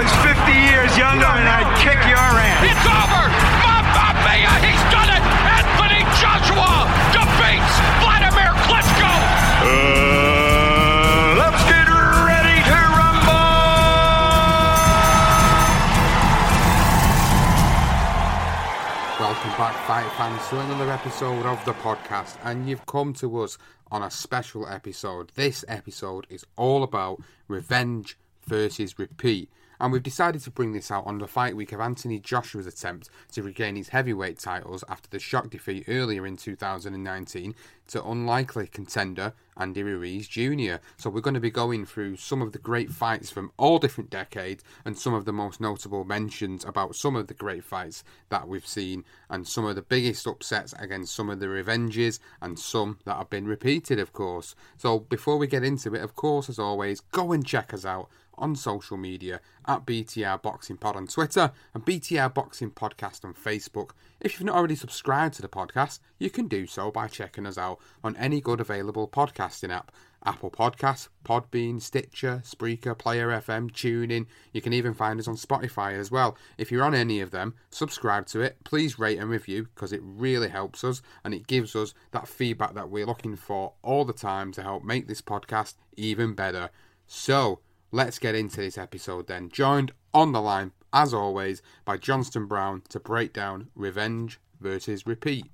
Was 50 years younger and I'd kick your ass. It's over! Mamma mia! He's done it! Anthony Joshua defeats Vladimir Klitschko! Uh, let's get ready to rumble! Welcome back, fight fans, to another episode of the podcast, and you've come to us on a special episode. This episode is all about revenge versus repeat. And we've decided to bring this out on the fight week of Anthony Joshua's attempt to regain his heavyweight titles after the shock defeat earlier in 2019 to unlikely contender Andy Ruiz Jr. So we're going to be going through some of the great fights from all different decades and some of the most notable mentions about some of the great fights that we've seen and some of the biggest upsets against some of the revenges and some that have been repeated, of course. So before we get into it, of course, as always, go and check us out on social media at BTR Boxing Pod on Twitter and BTR Boxing Podcast on Facebook. If you've not already subscribed to the podcast, you can do so by checking us out on any good available podcasting app. Apple Podcasts, Podbean, Stitcher, Spreaker, Player FM, TuneIn. You can even find us on Spotify as well. If you're on any of them, subscribe to it. Please rate and review because it really helps us and it gives us that feedback that we're looking for all the time to help make this podcast even better. So, let's get into this episode then. Joined on the line, as always, by Johnston Brown to break down Revenge versus Repeat.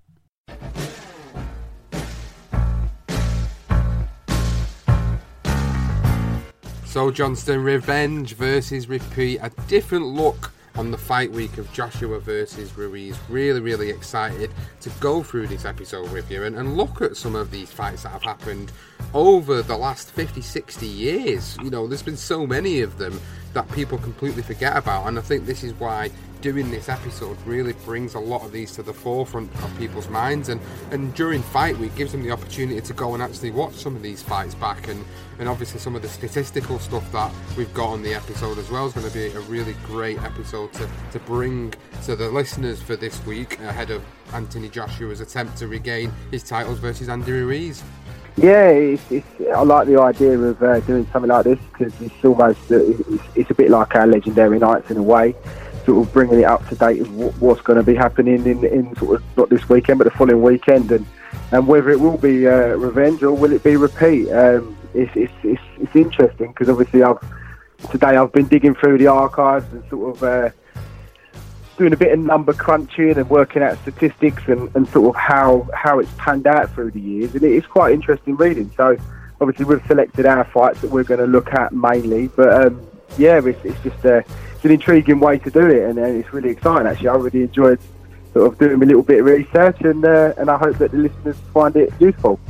So, Johnston, Revenge versus Repeat, a different look on the fight week of Joshua versus Ruiz. Really, really excited to go through this episode with you and, and look at some of these fights that have happened over the last 50, 60 years. You know, there's been so many of them that people completely forget about, and I think this is why doing this episode really brings a lot of these to the forefront of people's minds and, and during fight week gives them the opportunity to go and actually watch some of these fights back and, and obviously some of the statistical stuff that we've got on the episode as well is going to be a really great episode to, to bring to the listeners for this week ahead of Anthony Joshua's attempt to regain his titles versus Andy Ruiz. Yeah, it's, it's, I like the idea of uh, doing something like this because it's almost uh, it's, it's, a bit like our legendary nights in a way, sort of bringing it up to date of what's going to be happening in, in sort of not this weekend but the following weekend, and and whether it will be uh, revenge or will it be repeat. Um, it's, it's, it's, it's interesting because obviously I've today I've been digging through the archives and sort of uh, doing a bit of number crunching and working out statistics and, and sort of how, how it's panned out through the years. And it's quite interesting reading. So obviously we've selected our fights that we're going to look at mainly. But um, yeah, it's, it's just a, it's an intriguing way to do it, and, and it's really exciting. Actually, I really enjoyed sort of doing a little bit of research, and uh, and I hope that the listeners find it useful.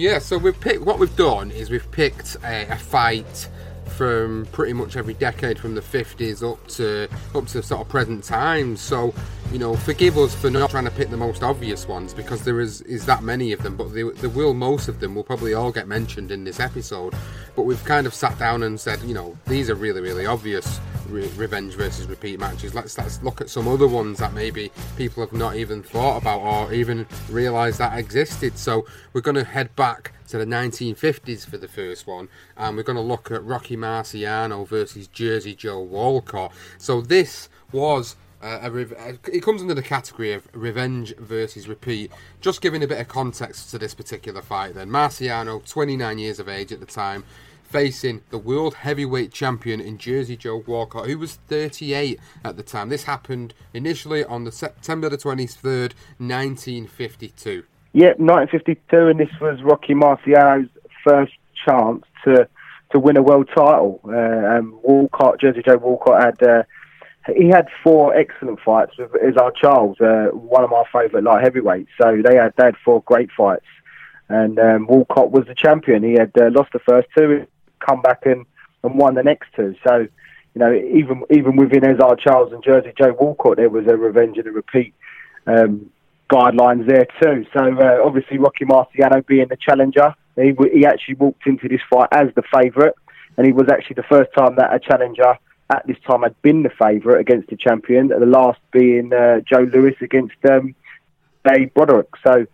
Yeah, so we've picked what we've done is we've picked a, a fight from pretty much every decade from the 50s up to up to sort of present times. So, you know, forgive us for not trying to pick the most obvious ones because there is is that many of them, but there, there will most of them will probably all get mentioned in this episode. But we've kind of sat down and said, you know, these are really really obvious re- revenge versus repeat matches. Let's let's look at some other ones that maybe people have not even thought about or even realised that existed. So we're going to head back to the 1950s for the first one, and we're going to look at Rocky Marciano versus Jersey Joe Walcott. So this was. Uh, uh, it comes under the category of revenge versus repeat. Just giving a bit of context to this particular fight, then Marciano, 29 years of age at the time, facing the world heavyweight champion in Jersey Joe Walcott, who was 38 at the time. This happened initially on the September the 23rd, 1952. Yeah, 1952, and this was Rocky Marciano's first chance to to win a world title. Uh, um, Walcott, Jersey Joe Walcott had uh, he had four excellent fights with Ezzard Charles, uh, one of my favourite light heavyweights. So they had they had four great fights, and um, Walcott was the champion. He had uh, lost the first two, come back and, and won the next two. So you know even even within Ezzard Charles and Jersey Joe Walcott, there was a revenge and a repeat. Um, guidelines there too. So uh, obviously Rocky Marciano being the challenger, he, he actually walked into this fight as the favourite, and he was actually the first time that a challenger at this time had been the favourite against the champion. The last being uh, Joe Louis against um, Dave Broderick. So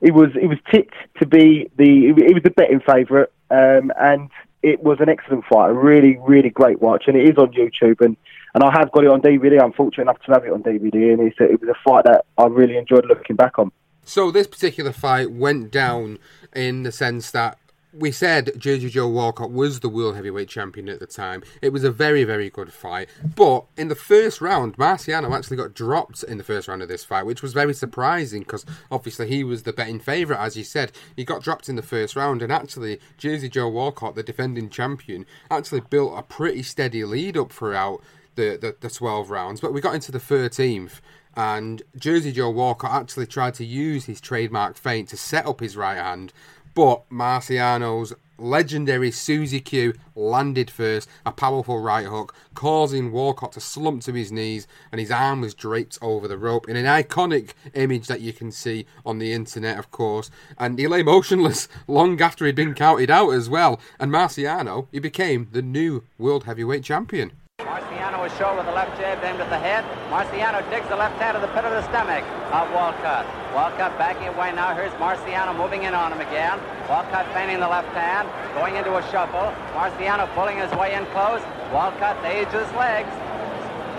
he was he was tipped to be the he was the betting favourite, um, and it was an excellent fight, a really really great watch, and it is on YouTube and and I have got it on DVD. I'm fortunate enough to have it on DVD, and it's, it was a fight that I really enjoyed looking back on. So this particular fight went down in the sense that we said Jersey Joe Walcott was the world heavyweight champion at the time. It was a very, very good fight. But in the first round, Marciano actually got dropped in the first round of this fight, which was very surprising because obviously he was the betting favourite, as you said. He got dropped in the first round, and actually, Jersey Joe Walcott, the defending champion, actually built a pretty steady lead up throughout the, the, the 12 rounds, but we got into the 13th, and Jersey Joe Walker actually tried to use his trademark feint to set up his right hand, but Marciano's legendary Susie Q landed first, a powerful right hook, causing Walcott to slump to his knees, and his arm was draped over the rope in an iconic image that you can see on the internet, of course. And he lay motionless long after he'd been counted out as well. And Marciano, he became the new world heavyweight champion. Marciano is shown with the left jab aimed at the head. Marciano digs the left hand to the pit of the stomach of Walcott. Walcott backing away now. Here's Marciano moving in on him again. Walcott feinting the left hand, going into a shuffle. Marciano pulling his way in close. Walcott aids his legs.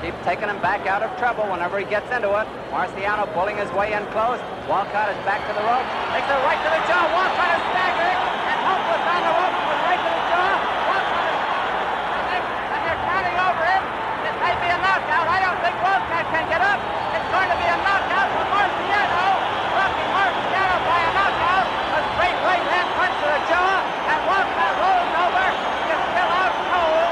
Keep taking him back out of trouble whenever he gets into it. Marciano pulling his way in close. Walcott is back to the rope. Takes it right to the jaw. Walcott is staggering and helpless on the rope. Right to the jaw. knockout. I don't think Walcott can get up. It's going to be a knockout for Marciano. Rocky Marciano by a knockout. A straight right hand punch to the jaw, and Walcott rolls over. He's still out cold.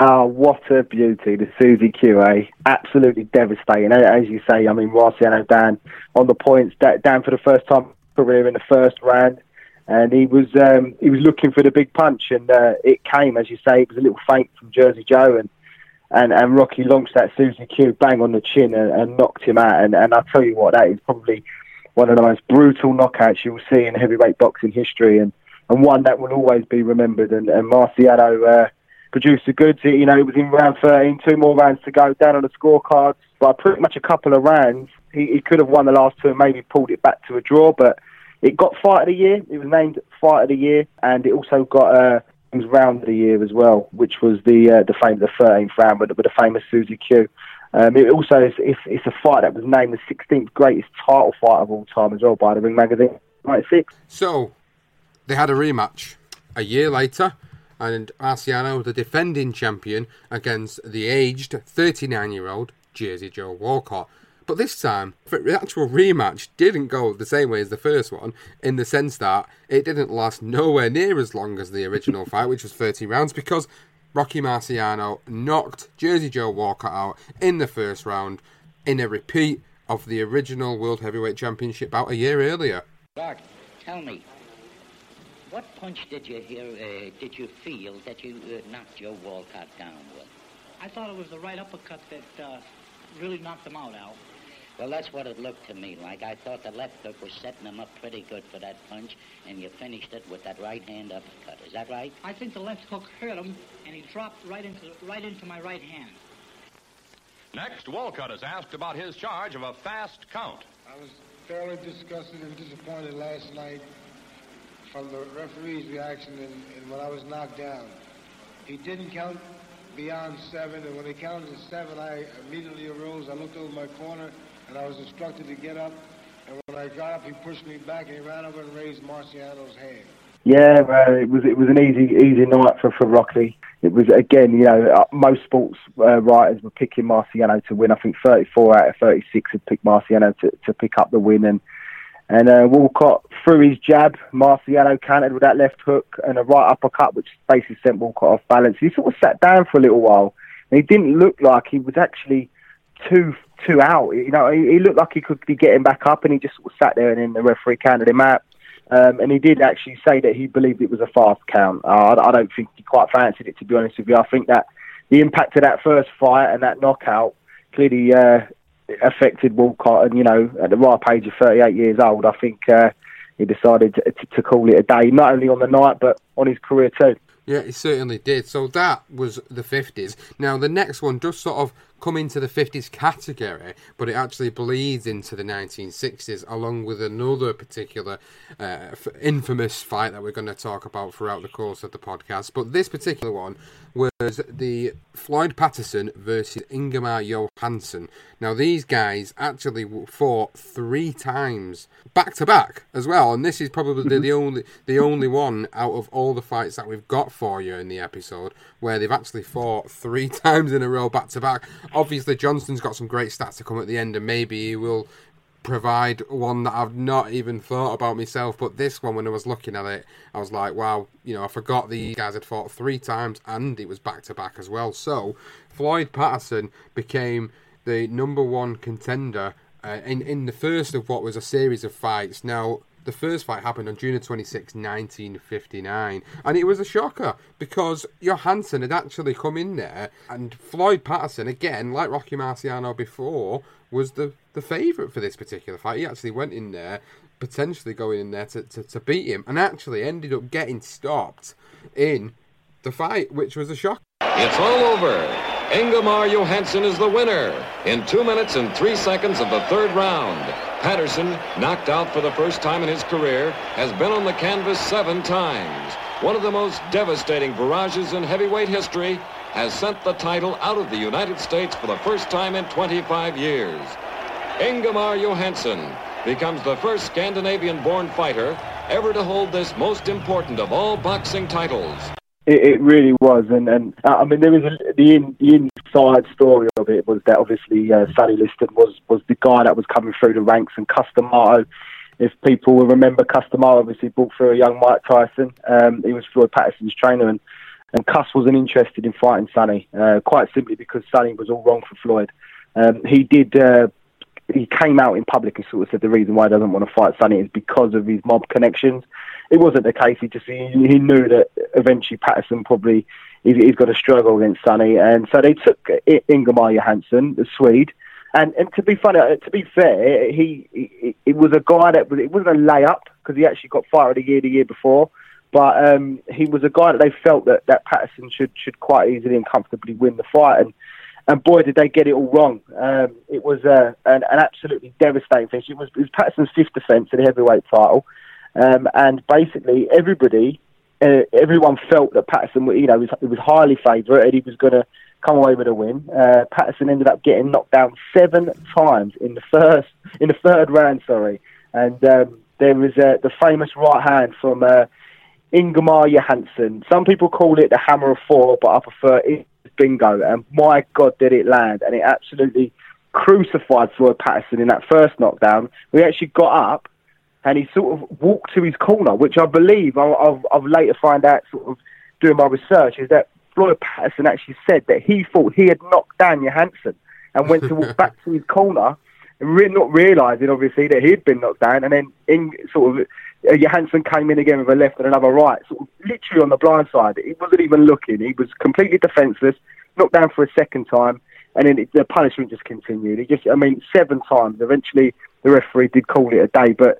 Oh, what a beauty, the Susie QA. Absolutely devastating. As you say, I mean, Marciano down on the points, down for the first time career in the first round. And he was um, he was looking for the big punch, and uh, it came, as you say. It was a little feint from Jersey Joe, and and, and Rocky launched that Susie Q bang on the chin and, and knocked him out. And, and I'll tell you what, that is probably one of the most brutal knockouts you will see in heavyweight boxing history, and, and one that will always be remembered. And, and Marciano uh, produced the goods. You know, it was in round 13, two more rounds to go, down on the scorecards. By pretty much a couple of rounds, he, he could have won the last two and maybe pulled it back to a draw, but it got fight of the year. It was named fight of the year, and it also got uh, round of the year as well, which was the uh, the famous the 13th round with, with the famous Susie Q. Um, it also is, it's, it's a fight that was named the 16th greatest title fight of all time as well by the Ring Magazine, 96. So they had a rematch a year later, and Marciano, the defending champion, against the aged 39 year old Jersey Joe Walcott. But this time, the actual rematch didn't go the same way as the first one, in the sense that it didn't last nowhere near as long as the original fight, which was 30 rounds, because Rocky Marciano knocked Jersey Joe Walker out in the first round in a repeat of the original World Heavyweight Championship about a year earlier. Doc, tell me, What punch did you hear, uh, did you feel that you uh, knocked your Walcott down with? I thought it was the right uppercut that uh, really knocked him out, Al. Well, that's what it looked to me like. I thought the left hook was setting him up pretty good for that punch, and you finished it with that right hand uppercut. Is that right? I think the left hook hurt him, and he dropped right into right into my right hand. Next, Walcott is asked about his charge of a fast count. I was fairly disgusted and disappointed last night from the referee's reaction and, when I was knocked down. He didn't count beyond seven, and when he counted to seven, I immediately arose. I looked over my corner, and I was instructed to get up. And when I got up, he pushed me back, and he ran over and raised Marciano's hand. Yeah, uh, it was it was an easy easy night for for Rocky. It was again, you know, uh, most sports uh, writers were picking Marciano to win. I think 34 out of 36 had picked Marciano to, to pick up the win, and and uh, Walcott threw his jab. Marciano countered with that left hook and a right uppercut, which basically sent Walcott off balance. He sort of sat down for a little while, and he didn't look like he was actually too too out. You know, he, he looked like he could be getting back up, and he just sort of sat there, and then the referee counted him out. Um, and he did actually say that he believed it was a fast count. Uh, I, I don't think he quite fancied it, to be honest with you. I think that the impact of that first fight and that knockout clearly uh, affected Walcott. And, you know, at the ripe age of 38 years old, I think uh, he decided to, to, call it a day, not only on the night, but on his career too. Yeah, he certainly did. So that was the 50s. Now, the next one does sort of come into the 50s category, but it actually bleeds into the 1960s, along with another particular uh, infamous fight that we're going to talk about throughout the course of the podcast. But this particular one was the Floyd Patterson versus Ingemar Johansson. Now, these guys actually fought three times back to back as well, and this is probably the mm-hmm. only the only one out of all the fights that we've got for you in the episode where they've actually fought three times in a row back to back. Obviously, Johnston's got some great stats to come at the end, and maybe he will provide one that I've not even thought about myself. But this one, when I was looking at it, I was like, wow, you know, I forgot these guys had fought three times and it was back to back as well. So Floyd Patterson became the number one contender uh, in in the first of what was a series of fights. Now. The first fight happened on June 26, 1959, and it was a shocker because Johansson had actually come in there, and Floyd Patterson, again, like Rocky Marciano before, was the, the favourite for this particular fight. He actually went in there, potentially going in there to, to, to beat him, and actually ended up getting stopped in the fight, which was a shock. It's all over. Ingemar Johansson is the winner in two minutes and three seconds of the third round. Patterson, knocked out for the first time in his career, has been on the canvas seven times. One of the most devastating barrages in heavyweight history has sent the title out of the United States for the first time in 25 years. Ingemar Johansson becomes the first Scandinavian-born fighter ever to hold this most important of all boxing titles. It, it really was, and and uh, I mean there was a, the in, the inside story of it was that obviously uh, Sonny Liston was was the guy that was coming through the ranks, and Cus D'Amato, if people will remember, Cus D'Amato obviously brought through a young Mike Tyson. Um, he was Floyd Patterson's trainer, and and Cus wasn't interested in fighting Sonny, uh, quite simply because Sonny was all wrong for Floyd. Um, he did. Uh, he came out in public and sort of said the reason why he doesn't want to fight Sonny is because of his mob connections. It wasn't the case. He just he, he knew that eventually Patterson probably he's, he's got to struggle against Sonny, and so they took Ingemar Johansson, the Swede. And and to be funny, uh, to be fair, he, he it was a guy that was it wasn't a layup because he actually got fired a year the year before. But um, he was a guy that they felt that, that Patterson should should quite easily and comfortably win the fight. And and boy, did they get it all wrong. Um, it was uh, an, an absolutely devastating finish. It was, it was Patterson's fifth defence of the heavyweight title, um, and basically everybody, uh, everyone felt that Patterson, you know, was, was highly favourite and he was going to come away with a win. Uh, Patterson ended up getting knocked down seven times in the first, in the third round. Sorry, and um, there was uh, the famous right hand from uh, Ingemar Johansson. Some people call it the hammer of Thor, but I prefer it bingo. And my God, did it land! And it absolutely crucified Floyd Patterson in that first knockdown. We actually got up and he sort of walked to his corner, which I believe I've, I've later find out, sort of doing my research, is that Floyd Patterson actually said that he thought he had knocked down Johansson and went to walk back to his corner, and re- not realising obviously that he'd been knocked down, and then in, sort of uh, Johansson came in again with a left and another right, sort of literally on the blind side. He wasn't even looking. He was completely defenceless, knocked down for a second time, and then it, the punishment just continued. He just, I mean, seven times. Eventually, the referee did call it a day, but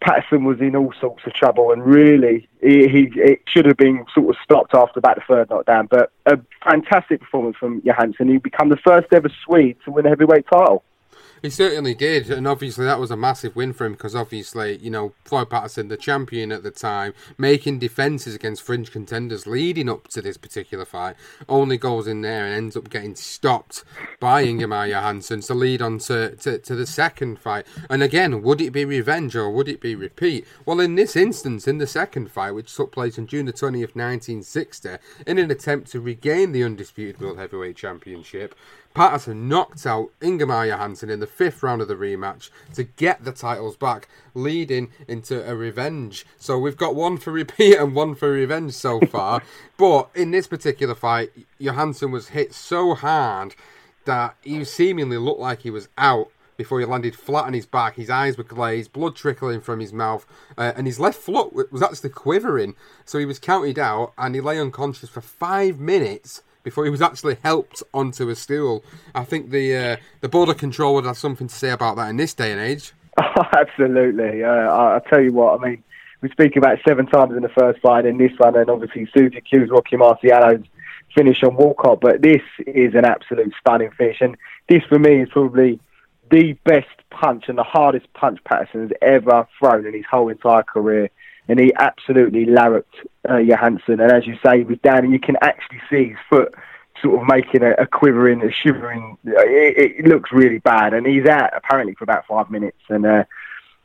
Patterson was in all sorts of trouble, and really, he, he it should have been sort of stopped after about the third knockdown. But a fantastic performance from Johansson. He became the first ever Swede to win a heavyweight title. He certainly did, and obviously that was a massive win for him because obviously, you know, Floyd Patterson, the champion at the time, making defences against fringe contenders leading up to this particular fight, only goes in there and ends up getting stopped by Ingemar Johansson to lead on to, to, to, the second fight. And again, would it be revenge or would it be repeat? Well, in this instance, in the second fight, which took place on June the 20th, 1960, in an attempt to regain the undisputed World Heavyweight Championship, Patterson knocked out Ingemar Johansson in the fifth round of the rematch to get the titles back, leading into a revenge. So we've got one for repeat and one for revenge so far. but in this particular fight, Johansson was hit so hard that he seemingly looked like he was out before he landed flat on his back. His eyes were glazed, blood trickling from his mouth, uh, and his left foot was actually quivering. So he was counted out and he lay unconscious for five minutes before he was actually helped onto a stool. I think the uh, the border control would have something to say about that in this day and age. Oh, absolutely. Uh, I, I tell you what, I mean, we speak about seven times in the first fight, and this one, and obviously Susie Q's Rocky Marciano's finish on Walcott, but this is an absolute stunning finish, and this for me is probably the best punch and the hardest punch Patterson has ever thrown in his whole entire career and he absolutely larruped uh, Johansson. And as you say, he was down, and you can actually see his foot sort of making a, a quivering, a shivering. It, it, looks really bad, and he's out apparently for about five minutes. And uh,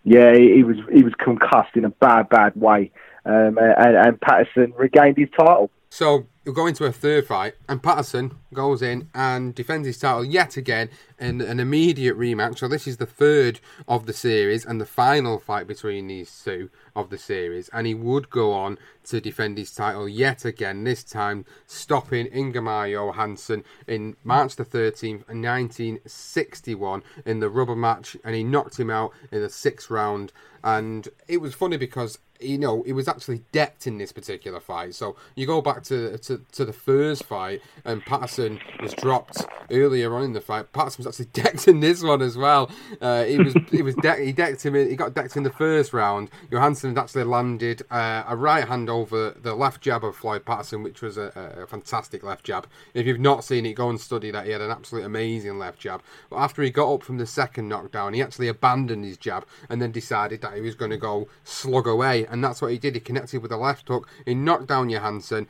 yeah, he, he, was he was concussed in a bad, bad way. Um, and, and Patterson regained his title. So we'll go into a third fight, and Patterson goes in and defends his title yet again in an immediate rematch. So this is the third of the series and the final fight between these two of the series, and he would go on to defend his title yet again. This time, stopping Ingemar Johansson in March the thirteenth, nineteen sixty-one, in the rubber match, and he knocked him out in the sixth round. And it was funny because you know, it was actually decked in this particular fight. So you go back to, to, to the first fight, and Patterson was dropped earlier on in the fight. Patterson was actually decked in this one as well. Uh, he was he was de- he decked him. In, he got decked in the first round. Johansson had actually landed uh, a right hand over the left jab of Floyd Patterson, which was a, a, fantastic left jab. If you've not seen it, go and study that. He had an absolutely amazing left jab. But after he got up from the second knockdown, he actually abandoned his jab and then decided that he was going to go slug away and that's what he did. He connected with a left hook. He knocked down Johansson.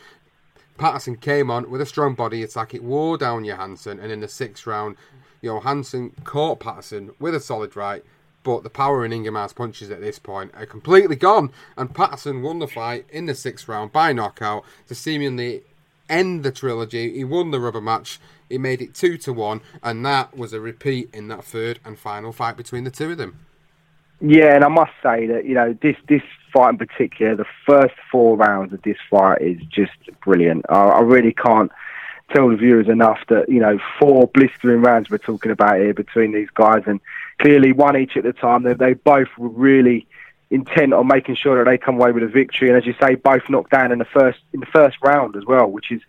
Patterson came on with a strong body attack. It wore down Johansson, and in the sixth round, Johansson caught Patterson with a solid right. But the power in Ingemar's punches at this point are completely gone, and Patterson won the fight in the sixth round by knockout to seemingly end the trilogy. He won the rubber match. He made it two to one, and that was a repeat in that third and final fight between the two of them. Yeah, and I must say that you know this this fight in particular, the first four rounds of this fight is just brilliant. I, I really can't tell the viewers enough that you know four blistering rounds we're talking about here between these guys, and clearly one each at the time. They, they both were really intent on making sure that they come away with a victory, and as you say, both knocked down in the first in the first round as well, which is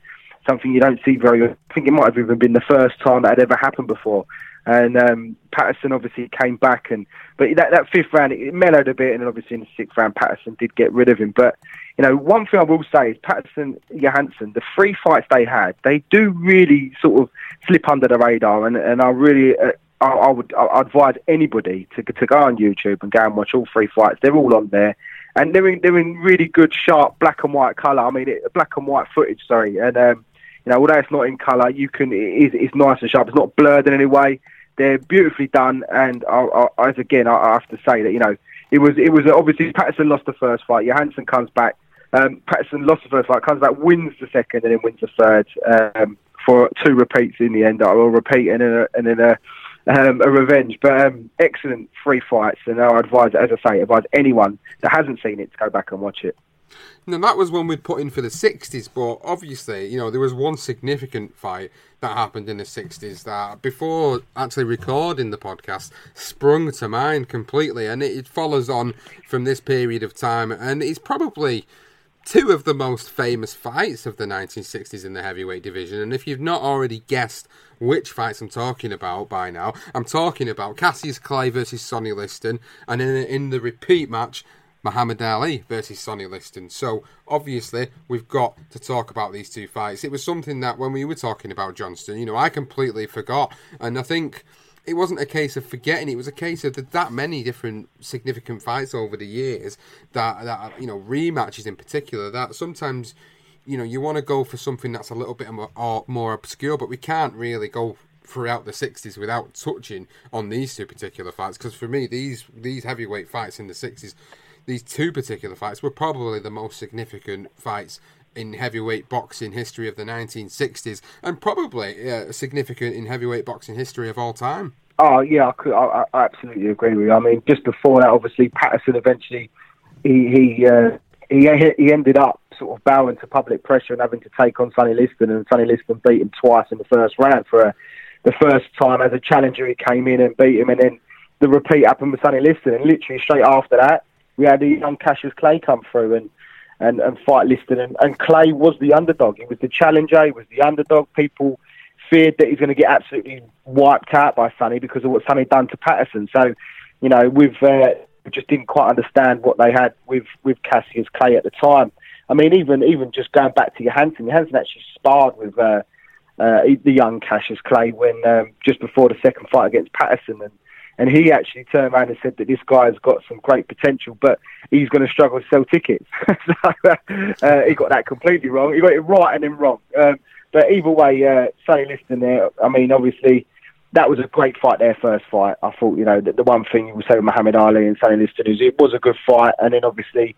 something you don't see very. I think it might have even been the first time that had ever happened before. And um, Patterson obviously came back, and but that, that fifth round it mellowed a bit, and obviously in the sixth round Patterson did get rid of him. But you know, one thing I will say is Patterson Johansson, the three fights they had, they do really sort of slip under the radar, and and I really. Uh, I, I would I advise anybody to to go on YouTube and go and watch all three fights. They're all on there, and they're in they're in really good sharp black and white colour. I mean, it, black and white footage. Sorry, and um, you know, although it's not in colour, you can it is it's nice and sharp. It's not blurred in any way. They're beautifully done, and I, I, as again, I, I have to say that you know it was it was obviously Patterson lost the first fight. Johansson comes back. Um, Patterson lost the first fight, comes back, wins the second, and then wins the third um, for two repeats in the end. I will repeat and then a, and then a, um, a revenge. But um, excellent three fights, and I advise, as I say, advise anyone that hasn't seen it to go back and watch it. Now that was one we'd put in for the '60s, but obviously, you know, there was one significant fight that happened in the '60s that, before actually recording the podcast, sprung to mind completely, and it, it follows on from this period of time, and it's probably two of the most famous fights of the 1960s in the heavyweight division. And if you've not already guessed which fights I'm talking about by now, I'm talking about Cassius Clay versus Sonny Liston, and in, in the repeat match, Muhammad Ali versus Sonny Liston. So obviously we've got to talk about these two fights. It was something that when we were talking about Johnston, you know, I completely forgot, and I think it wasn't a case of forgetting. It was a case of that many different significant fights over the years that that you know rematches in particular that sometimes you know you want to go for something that's a little bit more, more obscure, but we can't really go throughout the 60s without touching on these two particular fights because for me these these heavyweight fights in the 60s these two particular fights were probably the most significant fights in heavyweight boxing history of the 1960s and probably uh, significant in heavyweight boxing history of all time. Oh yeah, I, could, I, I absolutely agree with you. I mean, just before that, obviously Patterson eventually he he uh, he he ended up sort of bowing to public pressure and having to take on Sonny Liston, and Sonny Liston beat him twice in the first round for a, the first time as a challenger. He came in and beat him, and then the repeat happened with Sonny Liston, and literally straight after that, we had a young Cassius Clay come through and and, and fight Liston, and, and Clay was the underdog. He was the challenger. He was the underdog. People feared that he's going to get absolutely wiped out by Sonny because of what Sonny done to Patterson. So, you know, we've uh, just didn't quite understand what they had with with Cassius Clay at the time. I mean, even even just going back to Johansson, Johansson actually sparred with uh, uh, the young Cassius Clay when um, just before the second fight against Patterson, and and he actually turned around and said that this guy's got some great potential, but he's going to struggle to sell tickets. so uh, he got that completely wrong. He got it right and then wrong. Um, but either way, uh, Sonny Liston there, I mean, obviously, that was a great fight, their first fight. I thought, you know, the, the one thing you would say with Muhammad Ali and Sonny Liston is it was a good fight. And then obviously,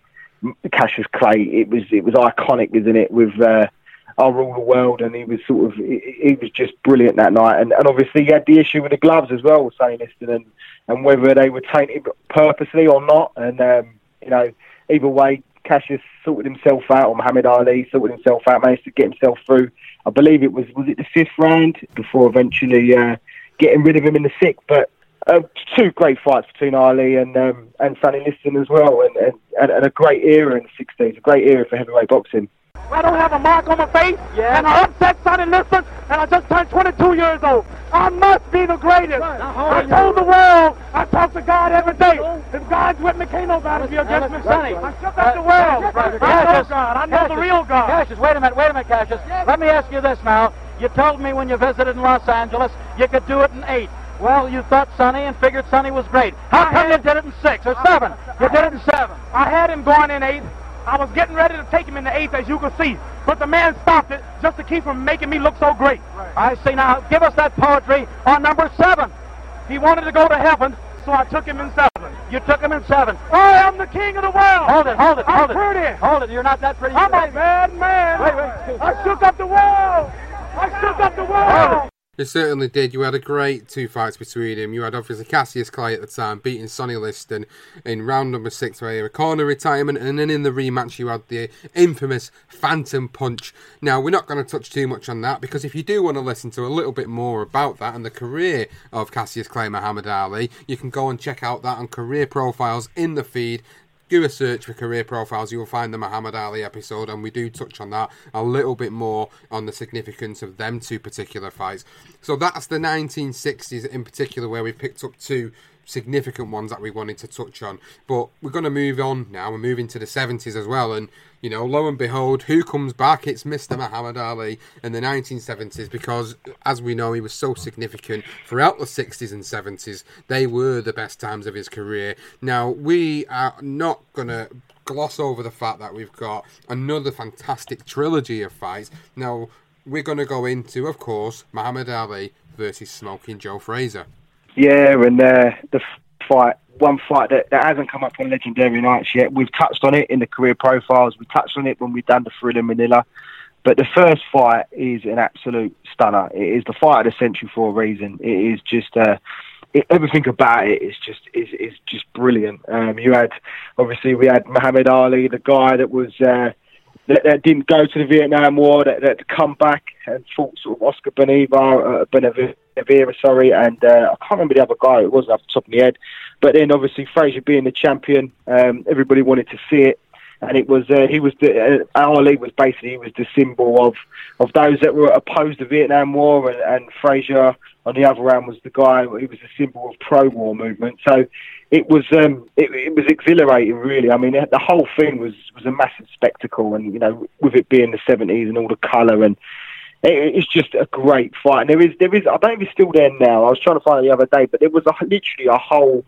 Cassius Clay, it was it was iconic, isn't it, with uh, I rule the world, and he was sort of he, he, was just brilliant that night. And, and obviously he had the issue with the gloves as well, with Sonny Liston, and and whether they were tainted purposely or not. And um, you know, either way, Cassius sorted himself out, or Muhammad Ali sorted himself out, managed to get himself through. I believe it was was it the fifth round before eventually uh, getting rid of him in the sixth. But uh, two great fights between Ali and um, and Sonny Liston as well, and, and, and a great era in the 60s, a great era for heavyweight boxing. I don't have a mark on my face, yeah. and I'm upset Sonny Liston, and I just turned 22 years old. I must be the greatest. Right. I told the world, I talk to God every day. Oh. If God's with me, can't nobody be against uh, me. Sonny, I shook up the uh, world. Right. I know God. I know Cassius, the real God. Cassius, wait a minute, wait a minute, Cassius. Let me ask you this now. You told me when you visited in Los Angeles you could do it in eight. Well, you thought Sonny and figured Sonny was great. How come you did it in six or seven? You did it in seven. I had him going in eight. I was getting ready to take him in the eighth, as you can see. But the man stopped it just to keep from making me look so great. Right. I say, Now, give us that poetry on number seven. He wanted to go to heaven, so I took him in seven. You took him in seven. I am the king of the world. Hold it, hold it, hold I'm it. pretty. Hold it. You're not that pretty. I'm a bad man. Wait, wait. I shook up the world. I shook up the world. You certainly did. You had a great two fights between him. You had obviously Cassius Clay at the time beating Sonny Liston in round number six, where he had a corner retirement, and then in the rematch you had the infamous Phantom Punch. Now we're not going to touch too much on that because if you do want to listen to a little bit more about that and the career of Cassius Clay Muhammad Ali, you can go and check out that on career profiles in the feed do a search for career profiles, you will find the Muhammad Ali episode, and we do touch on that a little bit more on the significance of them two particular fights. So that's the 1960s in particular, where we picked up two significant ones that we wanted to touch on. But we're going to move on now. We're moving to the 70s as well. And, you know, lo and behold, who comes back? It's Mr. Muhammad Ali in the 1970s because, as we know, he was so significant throughout the 60s and 70s. They were the best times of his career. Now, we are not going to gloss over the fact that we've got another fantastic trilogy of fights. Now, we're going to go into, of course, Muhammad Ali versus Smoking Joe Frazier. Yeah, and uh, the fight, one fight that, that hasn't come up on Legendary Nights yet. We've touched on it in the career profiles. We touched on it when we've done the Thriller Manila. But the first fight is an absolute stunner. It is the fight of the century for a reason. It is just a, it, everything about it is just is is just brilliant. Um, you had obviously we had Muhammad Ali, the guy that was. Uh, that, that didn't go to the Vietnam War, that, that to come back and fought sort of Oscar Beneva, uh, Benevera, sorry, and uh, I can't remember the other guy. It wasn't off the top of my head. But then obviously Frazier being the champion, um, everybody wanted to see it and it was uh, he was the uh, Ali was basically he was the symbol of of those that were opposed to the Vietnam War, and, and Frazier on the other hand was the guy he was the symbol of pro-war movement. So it was um, it, it was exhilarating, really. I mean, the whole thing was was a massive spectacle, and you know, with it being the seventies and all the colour and. it's just a great fight, and there is, there is. I don't know if it's still there now. I was trying to find it the other day, but there was a, literally a whole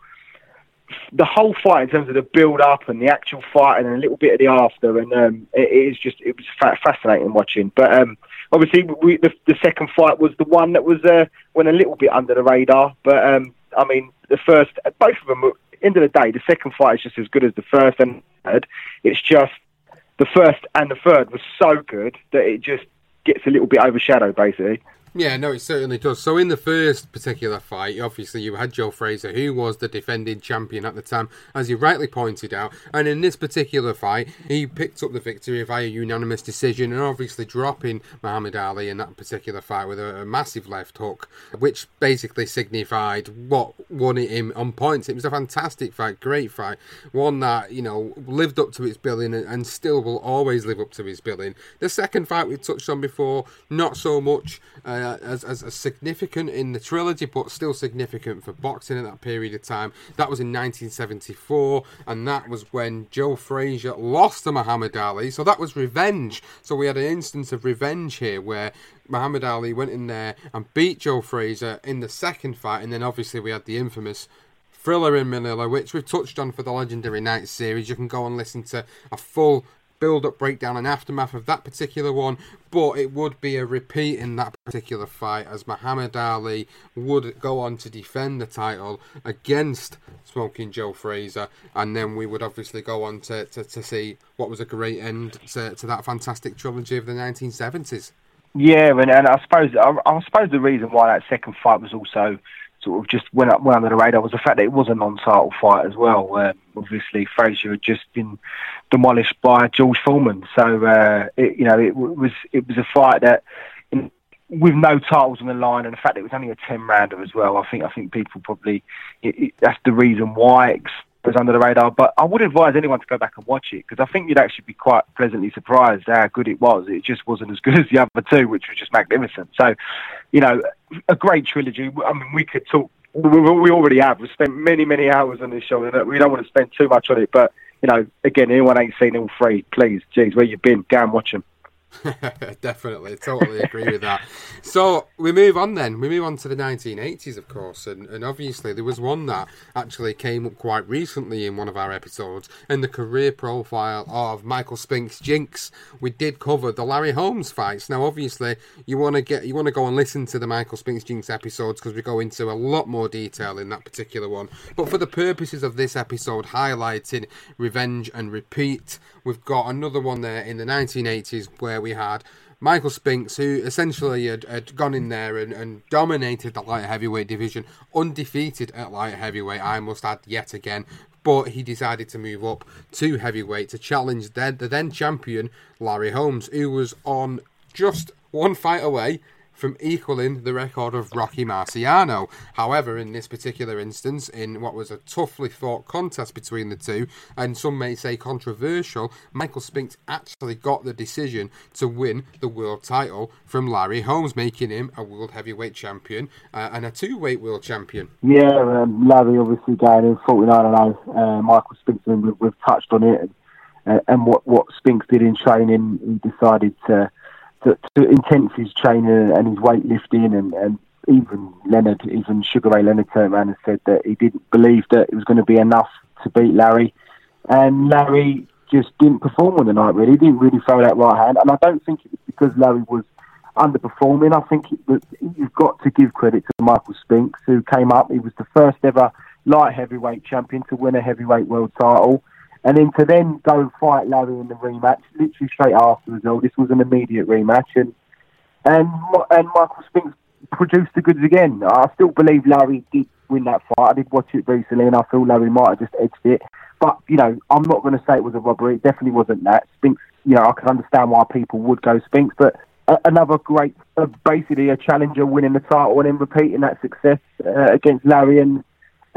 the whole fight in terms of the build up and the actual fight and a little bit of the after, and um, it, it is just it was fa- fascinating watching. But um, obviously, we, the, the second fight was the one that was uh, went a little bit under the radar. But um, I mean, the first, both of them. End of the day, the second fight is just as good as the first and third. It's just the first and the third was so good that it just gets a little bit overshadowed, basically. Yeah, no, it certainly does. So in the first particular fight, obviously you had Joe Frazier, who was the defending champion at the time, as you rightly pointed out. And in this particular fight, he picked up the victory via unanimous decision, and obviously dropping Muhammad Ali in that particular fight with a, a massive left hook, which basically signified what won it him on points. It was a fantastic fight, great fight, one that you know lived up to its billing and, and still will always live up to its billing. The second fight we touched on before, not so much. Uh, as, as, as, significant in the trilogy, but still significant for boxing at that period of time. That was in 1974, and that was when Joe Frazier lost to Muhammad Ali. So that was revenge. So we had an instance of revenge here where Muhammad Ali went in there and beat Joe Frazier in the second fight, and then obviously we had the infamous thriller in Manila, which we've touched on for the Legendary Nights series. You can go and listen to a full build up, breakdown, and aftermath of that particular one, but it would be a repeat in that particular fight as Muhammad Ali would go on to defend the title against Smoking Joe Frazier, and then we would obviously go on to, to, to see what was a great end to, to that fantastic trilogy of the 1970s. Yeah, and, and I suppose I, I suppose the reason why that second fight was also sort of just went up went under the radar was the fact that it was a non-title fight as well. Uh, obviously, Frazier had just been demolished by George Foreman, so uh, it, you know it was it was a fight that. In, with no titles on the line, and the fact that it was only a ten rounder as well, I think I think people probably it, it, that's the reason why it was under the radar. But I would advise anyone to go back and watch it because I think you'd actually be quite pleasantly surprised how good it was. It just wasn't as good as the other two, which was just magnificent. So, you know, a great trilogy. I mean, we could talk. We already have. We've spent many, many hours on this show, and uh, we don't want to spend too much on it. But you know, again, anyone ain't seen all three, please, geez, where you been? Go and watch them. Definitely, totally agree with that. So we move on then. We move on to the 1980s, of course, and, and obviously there was one that actually came up quite recently in one of our episodes, in the career profile of Michael Spinks Jinx. We did cover the Larry Holmes fights. Now, obviously, you want to get you want to go and listen to the Michael Spinks Jinx episodes because we go into a lot more detail in that particular one. But for the purposes of this episode, highlighting revenge and repeat, we've got another one there in the 1980s where we had Michael Spinks, who essentially had, had gone in there and, and, dominated the light heavyweight division, undefeated at light heavyweight, I must add yet again. But he decided to move up to heavyweight to challenge the, the then champion Larry Holmes, who was on just one fight away from equaling the record of Rocky Marciano. However, in this particular instance, in what was a toughly fought contest between the two, and some may say controversial, Michael Spinks actually got the decision to win the world title from Larry Holmes, making him a world heavyweight champion uh, and a two weight world champion. Yeah, um, Larry obviously going in 49 0. Uh, Michael Spinks, and we've, we've touched on it. And, uh, and what, what Spinks did in training, he decided to to, to intense his training and his weightlifting and, and even Leonard, even Sugar Ray Leonard turned around and said that he didn't believe that it was going to be enough to beat Larry. And Larry just didn't perform on the night, really. He didn't really throw that right hand. And I don't think it was because Larry was underperforming. I think it was, you've got to give credit to Michael Spinks, who came up. He was the first ever light heavyweight champion to win a heavyweight world title. And then to then go and fight Larry in the rematch, literally straight after as well. This was an immediate rematch, and and and Michael Spinks produced the goods again. I still believe Larry did win that fight. I did watch it recently, and I feel Larry might have just edged it. But you know, I'm not going to say it was a robbery. It definitely wasn't that. Spinks, you know, I can understand why people would go Spinks, but another great, uh, basically a challenger winning the title and then repeating that success uh, against Larry. And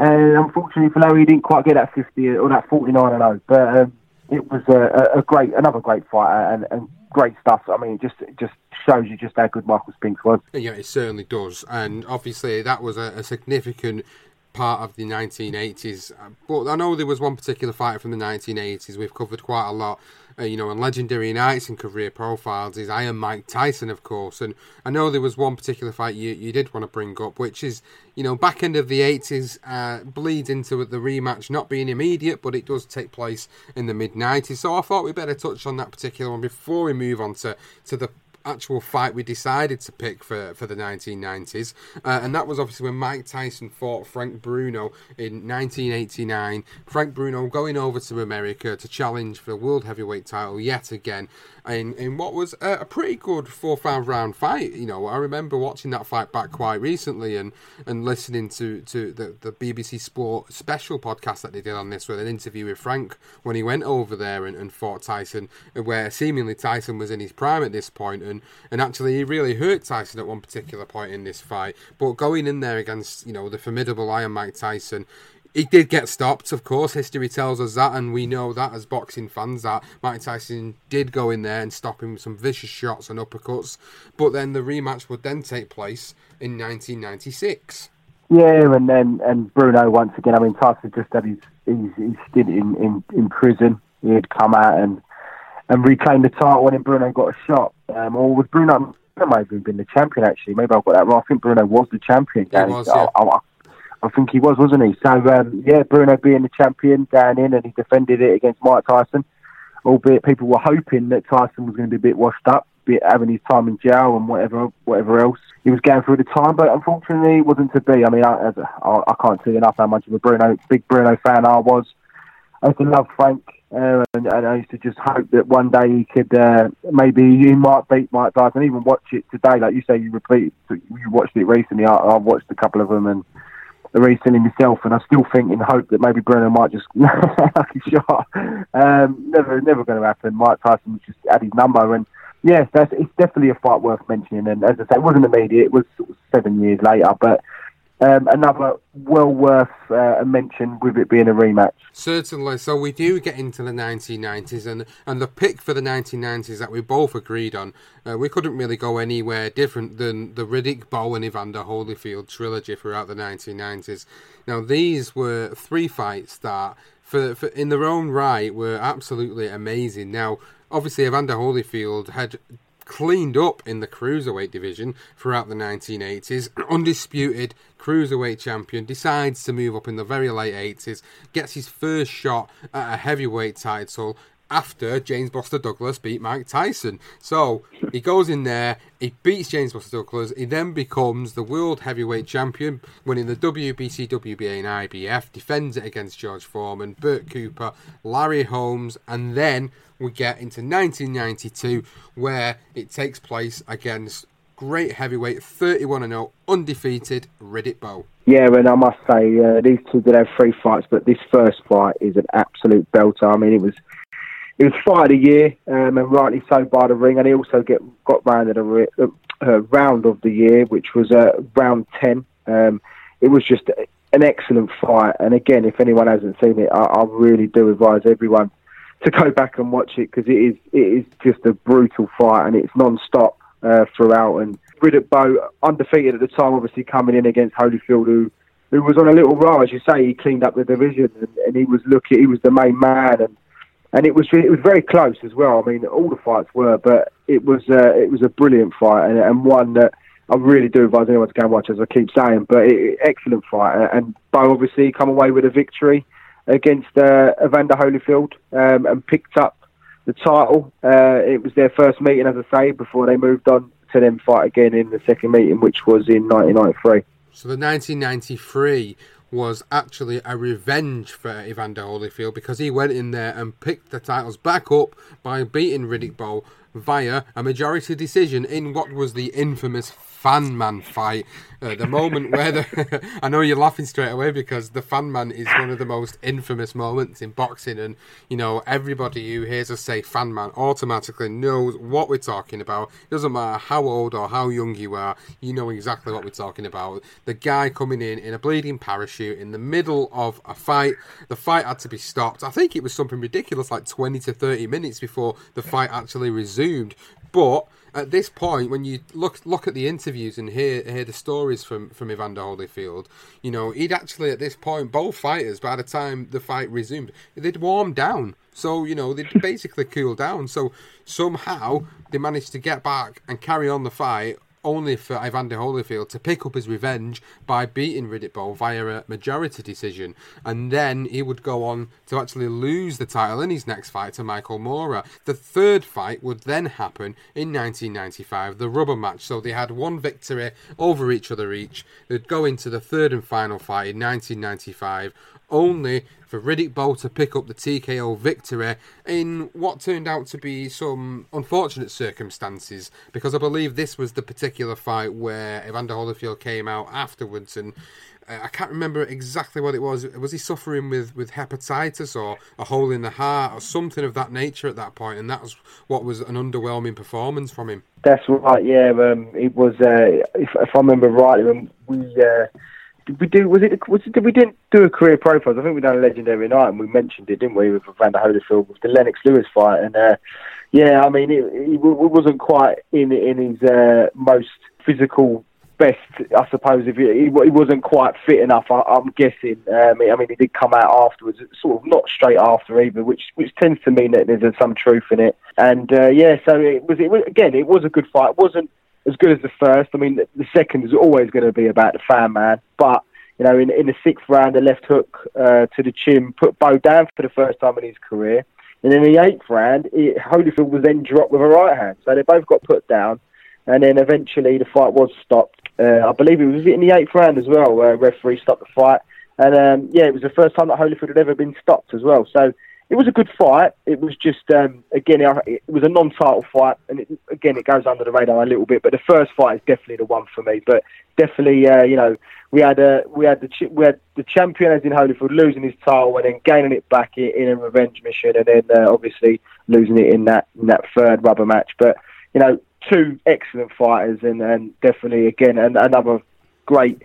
and unfortunately for Larry, he didn't quite get that 50 or that 49 and 0. But um, it was a, a great, another great fight and, and great stuff. I mean, it just just shows you just how good Michael Spinks was. Yeah, it certainly does, and obviously that was a, a significant part of the 1980s. But I know there was one particular fighter from the 1980s we've covered quite a lot. Uh, you know, on legendary nights and career profiles is Iron Mike Tyson, of course. And I know there was one particular fight you, you did want to bring up, which is, you know, back end of the 80s, uh, bleeds into the rematch not being immediate, but it does take place in the mid 90s. So I thought we'd better touch on that particular one before we move on to, to the actual fight we decided to pick for, for the 1990s. Uh, and that was obviously when Mike Tyson fought Frank Bruno in 1989. Frank Bruno going over to America to challenge for the World Heavyweight title yet again in, in what was a, a pretty good four five round fight. You know, I remember watching that fight back quite recently and, and listening to, to the, the BBC Sport special podcast that they did on this with an interview with Frank when he went over there and, and fought Tyson, where seemingly Tyson was in his prime at this point and, actually he really hurt Tyson at one particular point in this fight. But going in there against, you know, the formidable Iron Mike Tyson, he did get stopped, of course. History tells us that, and we know that as boxing fans that Mike Tyson did go in there and stop him with some vicious shots and uppercuts. But then the rematch would then take place in 1996. Yeah, and then and Bruno once again. I mean, Tyson just had his his, his stint in, in, in prison. He had come out and and reclaimed the title, then Bruno got a shot. Um, or was Bruno? Bruno may have been the champion actually. Maybe I've got that wrong. I think Bruno was the champion. He was, yeah. I, I, I think he was, wasn't he? So um, yeah, Bruno being the champion down in, and he defended it against Mike Tyson. Albeit people were hoping that Tyson was going to be a bit washed up, bit having his time in jail and whatever, whatever else he was going through the time. But unfortunately, it wasn't to be. I mean, I, I, I can't say enough how much of a Bruno, big Bruno fan I was. I used to love Frank, uh, and, and, I used to just hope that one day he could uh, maybe he might beat Mike Tyson. Even watch it today, like you say, you repeat, you watched it recently. I, I watched a couple of them and recently myself, and I still think in hope that maybe Bruno might just lucky shot. Um, never, never going to happen. Mike Tyson was just at his number, and yes, that's it's definitely a fight worth mentioning. And as I say, it wasn't immediate; it was seven years later, but. Um, another well worth uh, a mention with it being a rematch. Certainly. So we do get into the 1990s, and and the pick for the 1990s that we both agreed on. Uh, we couldn't really go anywhere different than the Riddick Bowe and Evander Holyfield trilogy throughout the 1990s. Now these were three fights that, for, for in their own right, were absolutely amazing. Now obviously Evander Holyfield had cleaned up in the cruiserweight division throughout the 1980s. Undisputed cruiserweight champion decides to move up in the very late 80s, gets his first shot at a heavyweight title after James Buster Douglas beat Mike Tyson. So he goes in there, he beats James Buster Douglas, he then becomes the world heavyweight champion, winning the WBC, WBA, and IBF, defends it against George Foreman, Bert Cooper, Larry Holmes, and then we get into 1992 where it takes place against great heavyweight 31 0 undefeated Riddick Bowe. Yeah, and I must say uh, these two did have three fights, but this first fight is an absolute belter. I mean, it was it was fight of the year, um, and rightly so by the ring, and he also get got rounded a uh, uh, round of the year, which was uh, round ten. Um, it was just an excellent fight, and again, if anyone hasn't seen it, I, I really do advise everyone to go back and watch it because it is it is just a brutal fight and it's non-stop uh, throughout. And Riddick Bowe, undefeated at the time, obviously coming in against Holyfield, who who was on a little roll, as you say, he cleaned up the division and, and he was looking, he was the main man, and and it was it was very close as well. I mean, all the fights were, but it was uh, it was a brilliant fight and, and one that. I really do advise anyone to go and watch, as I keep saying. But it, excellent fight, and Bowe obviously come away with a victory against uh, Evander Holyfield um, and picked up the title. Uh, it was their first meeting, as I say, before they moved on to then fight again in the second meeting, which was in 1993. So the 1993 was actually a revenge for Evander Holyfield because he went in there and picked the titles back up by beating Riddick Bowe via a majority decision in what was the infamous fan man fight. Uh, the moment where the I know you're laughing straight away because the fan man is one of the most infamous moments in boxing, and you know everybody who hears us say fan man automatically knows what we're talking about. It doesn't matter how old or how young you are, you know exactly what we're talking about. The guy coming in in a bleeding parachute in the middle of a fight. The fight had to be stopped. I think it was something ridiculous, like 20 to 30 minutes before the fight actually resumed. But at this point, when you look look at the interviews and hear hear the stories from from Evander Holyfield, you know he'd actually at this point both fighters by the time the fight resumed, they'd warmed down. So you know they'd basically cooled down. So somehow they managed to get back and carry on the fight only for Evander Holyfield to pick up his revenge by beating Riddick Bowe via a majority decision. And then he would go on to actually lose the title in his next fight to Michael Moorer. The third fight would then happen in 1995, the rubber match. So they had one victory over each other each. They'd go into the third and final fight in 1995 only for Riddick Bowe to pick up the TKO victory in what turned out to be some unfortunate circumstances because I believe this was the particular fight where Evander Holyfield came out afterwards and uh, I can't remember exactly what it was. Was he suffering with, with hepatitis or a hole in the heart or something of that nature at that point? And that was what was an underwhelming performance from him. That's right. Yeah, um, it was. Uh, if, if I remember rightly, we uh, did we do was it was it, we didn't do a career profiles. I think we done a legendary night and we mentioned it, didn't we, with Evander Holyfield with the Lennox Lewis fight and. Uh, yeah, I mean, it, it, wasn't quite in in his uh, most physical best, I suppose. If he, he, wasn't quite fit enough, I, am guessing. Um, I mean, he did come out afterwards, sort of not straight after either, which which tends to mean that there's some truth in it. And uh, yeah, so it was, it was again, it was a good fight. It wasn't as good as the first. I mean, the, second is always going to be about the fan man, but. You know, in, in the sixth round, a left hook uh, to the chin put Bowe down for the first time in his career. And in the eighth round, it, Holyfield was then dropped with a right hand. So they both got put down. And then eventually the fight was stopped. Uh, I believe it was in the eighth round as well, where referee stopped the fight. And um, yeah, it was the first time that Holyfield had ever been stopped as well. So it was a good fight. It was just um, again, it was a non-title fight, and it, again, it goes under the radar a little bit. But the first fight is definitely the one for me. But definitely, uh, you know, we had a we had the we had the champion as in Holyfield losing his title and then gaining it back in, in a revenge mission, and then uh, obviously losing it in that in that third rubber match. But you know, two excellent fighters, and, and definitely again an, another great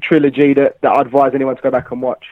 trilogy that, that I advise anyone to go back and watch.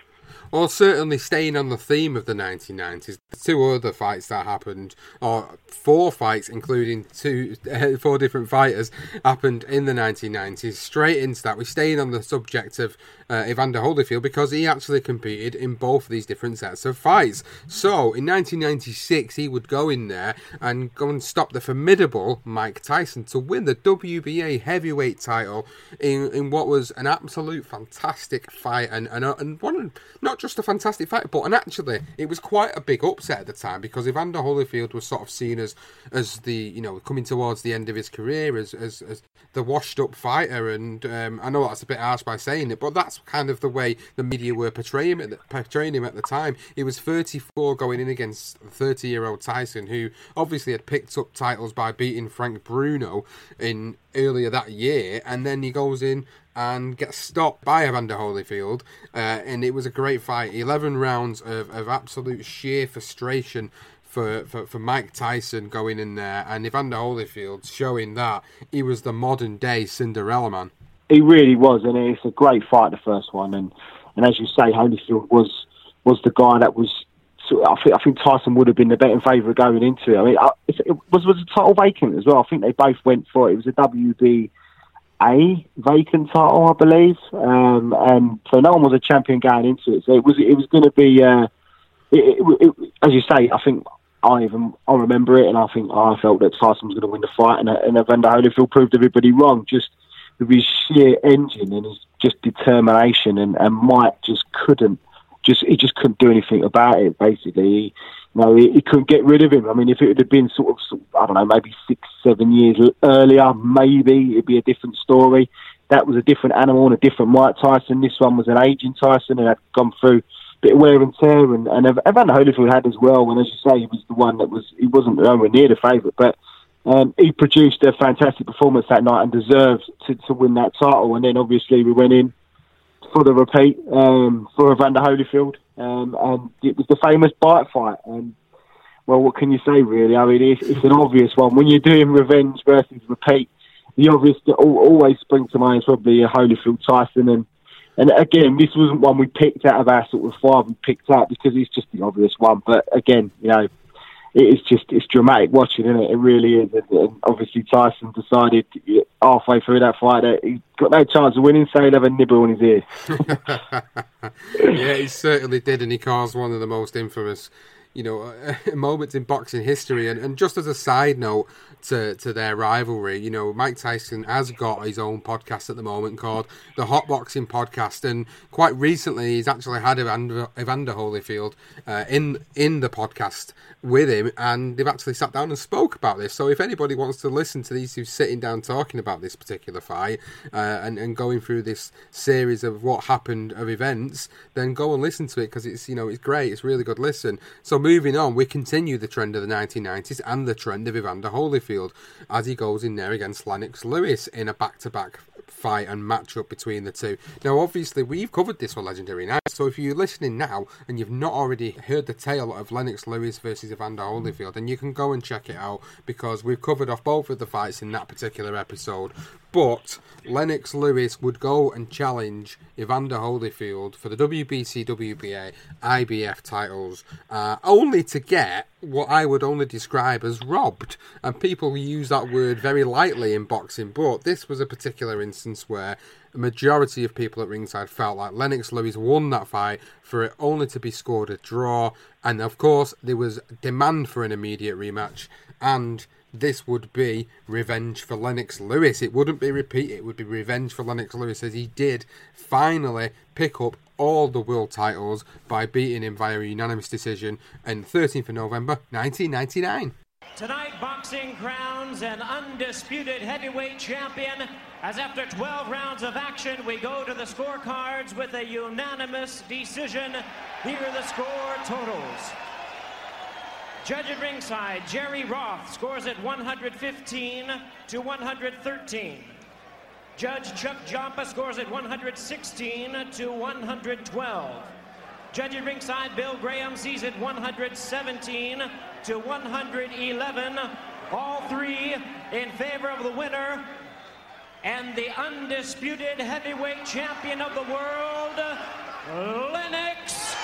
Well, certainly staying on the theme of the 1990s, two other fights that happened, or four fights, including two, uh, four different fighters, happened in the 1990s. Straight into that, we're staying on the subject of uh, Evander Holyfield because he actually competed in both of these different sets of fights. So in 1996, he would go in there and go and stop the formidable Mike Tyson to win the WBA heavyweight title in, in what was an absolute fantastic fight and and, and one not just a fantastic fight, but and actually it was quite a big upset at the time because Evander Holyfield was sort of seen as as the you know coming towards the end of his career as as, as the washed up fighter, and um, I know that's a bit harsh by saying it, but that's kind of the way the media were portraying him, portraying him at the time. He was 34 going in against 30 year old Tyson, who obviously had picked up titles by beating Frank Bruno in earlier that year, and then he goes in and gets stopped by Evander Holyfield, uh, and it was a great fight. 11 rounds of, of absolute sheer frustration for, for, for Mike Tyson going in there, and Evander Holyfield showing that he was the modern day Cinderella man. He really was, and it's a great fight, the first one. And, and as you say, Holyfield was was the guy that was. I think I think Tyson would have been the betting favourite going into it. I mean, it was was the title vacant as well. I think they both went for it. It was a WBA vacant title, I believe, um, and so no one was a champion going into it. So it was it was going to be. Uh, it, it, as you say, I think I even I remember it, and I think I felt that Tyson was going to win the fight, and, and Evander Holyfield proved everybody wrong. Just with his sheer engine and his just determination, and, and Mike just couldn't, just he just couldn't do anything about it. Basically, he, you know, he, he couldn't get rid of him. I mean, if it had been sort of, sort of I don't know, maybe six, seven years earlier, maybe it'd be a different story. That was a different animal and a different Mike Tyson. This one was an aging Tyson and had gone through a bit of wear and tear, and, and Evander Holyfield had as well. And as you say, he was the one that was he wasn't nowhere near the favourite, but um, he produced a fantastic performance that night and deserved to, to win that title. And then obviously we went in for the repeat um, for Evander Holyfield, um, and it was the famous bite fight. And well, what can you say really? I mean, it's, it's an obvious one when you're doing revenge versus repeat. The obvious that always springs to mind is probably a Holyfield Tyson, and and again, this wasn't one we picked out of our sort of five we picked out because it's just the obvious one. But again, you know, it is just it's dramatic watching, isn't it? It really is. And, and obviously, Tyson decided halfway through that fight that he got no chance of winning, so he'd have a nibble in his ear. yeah, he certainly did, and he caused one of the most infamous you know, moments in boxing history. And, and just as a side note to, to their rivalry, you know, Mike Tyson has got his own podcast at the moment called the Hot Boxing Podcast. And quite recently, he's actually had Evander, Evander Holyfield uh, in, in the podcast with him, and they've actually sat down and spoke about this. So if anybody wants to listen to these who's sitting down talking about this particular fight uh, and, and going through this series of what happened of events, then go and listen to it because it's, you know, it's great. It's really good listen. So moving on, we continue the trend of the 1990s and the trend of Evander Holyfield as he goes in there against Lennox Lewis in a back-to-back fight and matchup between the two. Now, obviously, we've covered this for Legendary Night, so if you're listening now and you've not already heard the tale of Lennox Lewis versus Evander Holyfield, then you can go and check it out because we've covered off both of the fights in that particular episode. But Lennox Lewis would go and challenge Evander Holyfield for the WBC, WBA, IBF titles, uh, only to get what I would only describe as robbed. And people use that word very lightly in boxing, but this was a particular instance where a majority of people at ringside felt like Lennox Lewis won that fight for it only to be scored a draw. And of course, there was demand for an immediate rematch. And this would be revenge for Lennox Lewis. It wouldn't be repeat, it would be revenge for Lennox Lewis as he did finally pick up all the world titles by beating him via unanimous decision on 13th of November 1999. Tonight, boxing crowns an undisputed heavyweight champion. As after 12 rounds of action, we go to the scorecards with a unanimous decision. Here are the score totals. Judge at ringside, Jerry Roth scores at 115 to 113. Judge Chuck Giampa scores at 116 to 112. Judge at ringside, Bill Graham sees it 117 to 111. All three in favor of the winner and the undisputed heavyweight champion of the world, Lennox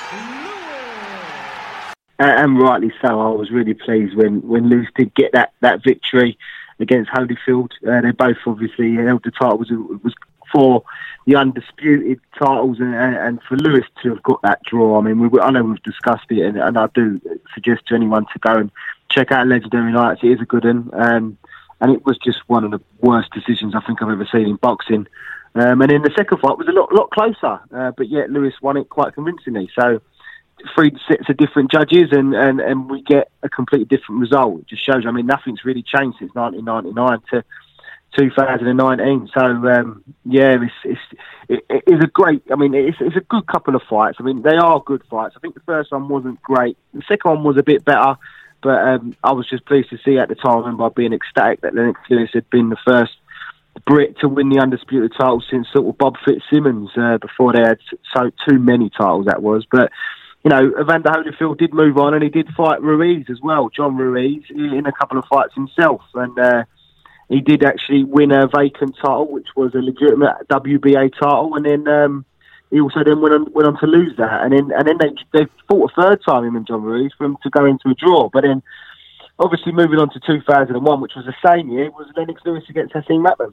and rightly so. I was really pleased when when Lewis did get that, that victory against Holyfield. Uh, they both obviously held the title was was for the undisputed titles, and, and, for Lewis to have got that draw. I mean, we, I know we've discussed it, and, and, I do suggest to anyone to go and check out Legendary Nights. It is a good one, um, and it was just one of the worst decisions I think I've ever seen in boxing. Um, and then the second fight was a lot lot closer, uh, but yet Lewis won it quite convincingly. So three sets of different judges and, and, and we get a completely different result. It just shows, I mean, nothing's really changed since 1999 to 2019. So, um, yeah, it's, it's, it, it's a great, I mean, it's, it's a good couple of fights. I mean, they are good fights. I think the first one wasn't great. The second one was a bit better, but um, I was just pleased to see at the time, and by being ecstatic that Lennox Lewis had been the first Brit to win the undisputed title since sort of Bob Fitzsimmons uh, before they had so too many titles that was. But you know, Evander Holyfield did move on and he did fight Ruiz as well, John Ruiz, in a couple of fights himself. And uh, he did actually win a vacant title, which was a legitimate WBA title. And then um, he also then went on, went on to lose that. And then and then they, they fought a third time, him and John Ruiz, for him to go into a draw. But then, obviously, moving on to 2001, which was the same year, was Lennox Lewis against Hasim Rahman.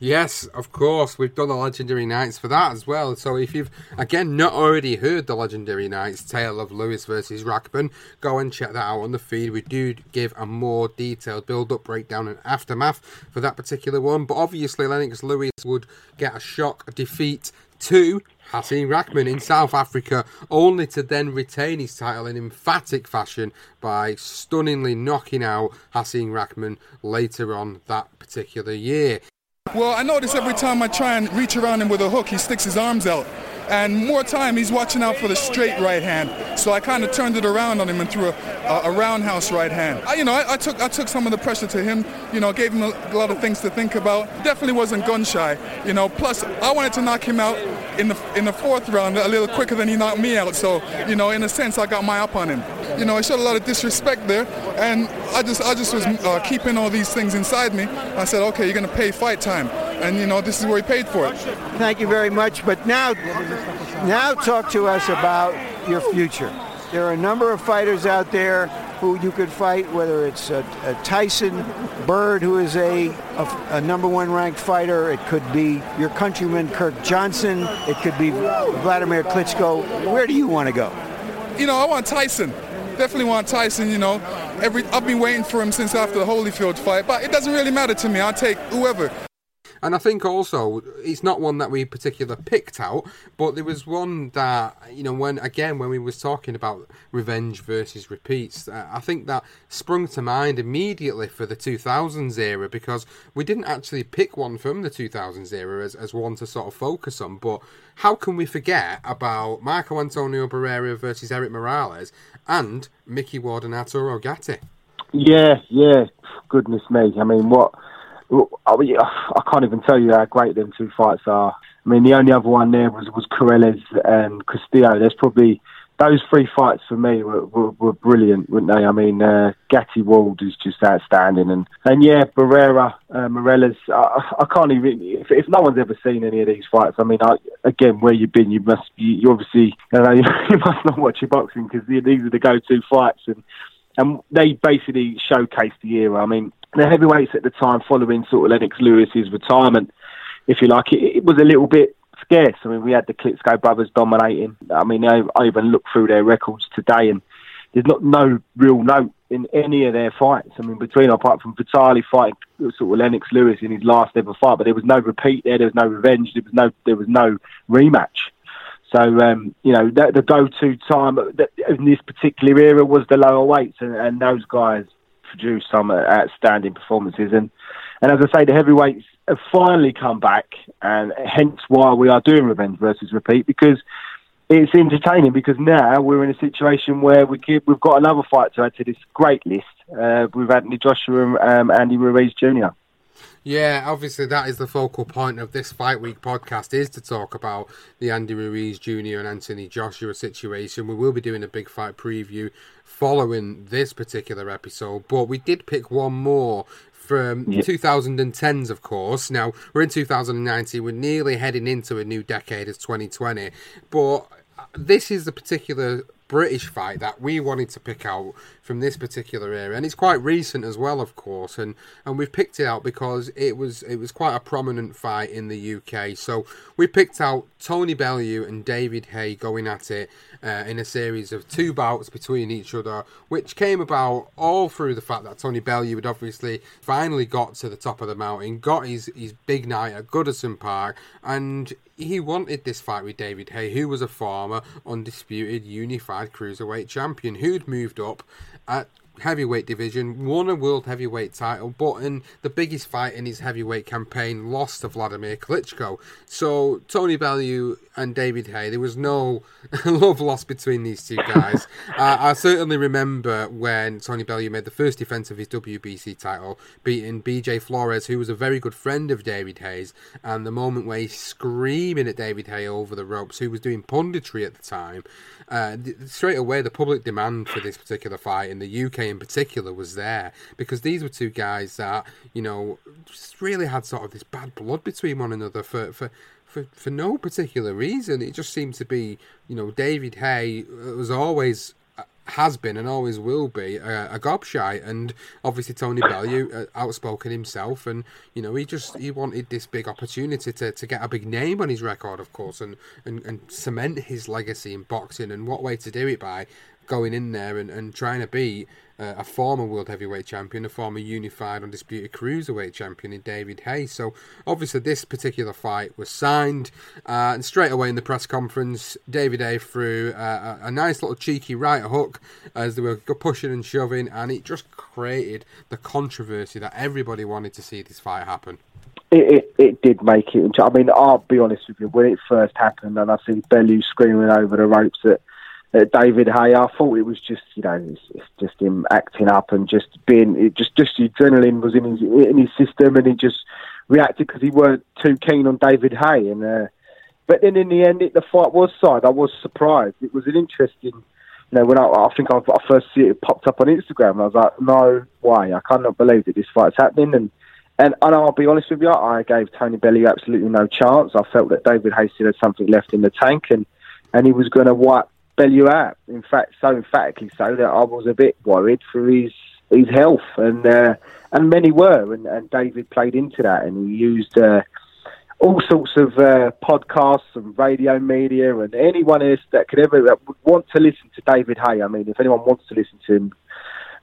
Yes, of course. We've done the Legendary Nights for that as well. So if you've, again, not already heard the Legendary Nights tale of Lewis versus Rahman, go and check that out on the feed. We do give a more detailed build up, breakdown, and aftermath for that particular one. But obviously, Lennox Lewis would get a shock defeat to Hasim Rahman in South Africa, only to then retain his title in emphatic fashion by stunningly knocking out Hasim Rahman later on that particular year. Well, I notice every time I try and reach around him with a hook, he sticks his arms out. And more time he's watching out for the straight right hand. So I kind of turned it around on him and threw a, a, a roundhouse right hand. I, you know, I, I, took I took some of the pressure to him. You know, gave him a, a lot of things to think about. Definitely wasn't gun shy. You know, plus I wanted to knock him out in the in the fourth round a little quicker than he knocked me out. So you know, in a sense, I got my up on him. You know, I showed a lot of disrespect there, and I just I just was uh, keeping all these things inside me. I said, okay, you're going to pay fight time, and you know, this is where he paid for it. Thank you very much. But now, now talk to us about your future. There are a number of fighters out there who you could fight, whether it's a, a Tyson Bird, who is a, a, a, number one ranked fighter. It could be your countryman Kirk Johnson. It could be Vladimir Klitschko. Where do you want to go? You know, I want Tyson. Definitely want Tyson. You know, every I've been waiting for him since after the Holyfield fight, but it doesn't really matter to me. I'll take whoever. And I think also it's not one that we particularly picked out, but there was one that you know when again when we was talking about revenge versus repeats, uh, I think that sprung to mind immediately for the 2000s era because we didn't actually pick one from the 2000s era as, as one to sort of focus on. But how can we forget about Marco Antonio Barrera versus Erik Morales and Micky Ward and Arturo Gatti? Yeah, yeah. Goodness me. I mean, what I, can't even tell you how great them two fights are. I mean, the only other one there was was Corrales and Castillo. There's probably those three fights for me were, were, were brilliant, weren't they? I mean, uh, Gatti Ward is just outstanding, and and yeah, Barrera, uh, Morales. I, I can't even if, if no one's ever seen any of these fights. I mean, I, again, where you've been, you must you, you obviously you, know, you must not watch your boxing because these are the go-to fights, and and they basically showcase the era. I mean, the heavyweights at the time, following sort of Lennox Lewis's retirement, if you like, it, it was a little bit scarce. I mean, we had the Klitschko brothers dominating. I mean, I, I even looked through their records today, and there's not no real note in any of their fights. I mean, between apart from Vitali fighting sort of Lennox Lewis in his last ever fight, but there was no repeat there. There was no revenge. There was no there was no rematch. So um, you know, the, the go-to time in this particular era was the lower weights, and, and those guys produced some outstanding performances. And and as I say, the heavyweights have finally come back, and hence why we are doing revenge versus repeat because it's entertaining. Because now we're in a situation where we keep, we've got another fight to add to this great list uh, with Anthony Joshua and um, Andy Ruiz Jr. Yeah, obviously that is the focal point of this Fight Week podcast is to talk about the Andy Ruiz Jr. and Anthony Joshua situation. We will be doing a big fight preview following this particular episode, but we did pick one more from yep. 2010s, of course. Now, we're in 2019, we're nearly heading into a new decade of 2020, but this is the particular British fight that we wanted to pick out from this particular era, and it's quite recent as well, of course. And and we've picked it out because it was it was quite a prominent fight in the UK. So we picked out Tony Bellew and David Haye going at it uh, in a series of two bouts between each other, which came about all through the fact that Tony Bellew had obviously finally got to the top of the mountain, got his his big night at Goodison Park, and he wanted this fight with David Haye, who was a former undisputed unified cruiserweight champion who'd moved up at heavyweight division, won a world heavyweight title, but in the biggest fight in his heavyweight campaign, lost to Vladimir Klitschko. So Tony Bellew and David Haye, there was no love lost between these two guys. uh, I certainly remember when Tony Bellew made the first defense of his WBC title, beating BJ Flores, who was a very good friend of David Haye's, and the moment where he's screaming at David Haye over the ropes, who was doing punditry at the time. Uh, straight away, the public demand for this particular fight in the UK in particular was there because these were two guys that you know just really had sort of this bad blood between one another for for. For, for no particular reason, it just seemed to be, you know, David Haye was always has been and always will be a, a gobshite. And obviously Tony Bellew, uh, outspoken himself, and you know he just he wanted this big opportunity to, to get a big name on his record, of course, and, and, and cement his legacy in boxing. And what way to do it by going in there and, and trying to beat uh, a former world heavyweight champion, a former unified undisputed cruiserweight champion in David Haye. So obviously this particular fight was signed, uh, and straight away in the press conference, David Haye threw uh, a, a, nice little cheeky right hook as they were pushing and shoving, and it just created the controversy that everybody wanted to see this fight happen. it, it, it did make it. I mean, I'll be honest with you. When it first happened, and I see Bellew screaming over the ropes at, at David Haye. I thought it was just you know it's, it's just him acting up and just being it just just the adrenaline was in his in his system, and he just reacted because he weren't too keen on David Haye And uh, but then in the end, it, the fight was side. I was surprised. It was an interesting. You know, when I, I think I, I first see it popped up on Instagram, I was like, no way, I cannot believe that this fight's happening. And and, and I'll be honest with you, I gave Tony Bellew absolutely no chance. I felt that David Haye had something left in the tank, and and he was going to wipe Bellew out. In fact, so emphatically so that I was a bit worried for his his health, and uh, and many were, and, and David played into that, and he used uh, all sorts of uh, podcasts and radio media, and anyone else that could ever that would want to listen to David Haye. I mean, if anyone wants to listen to him,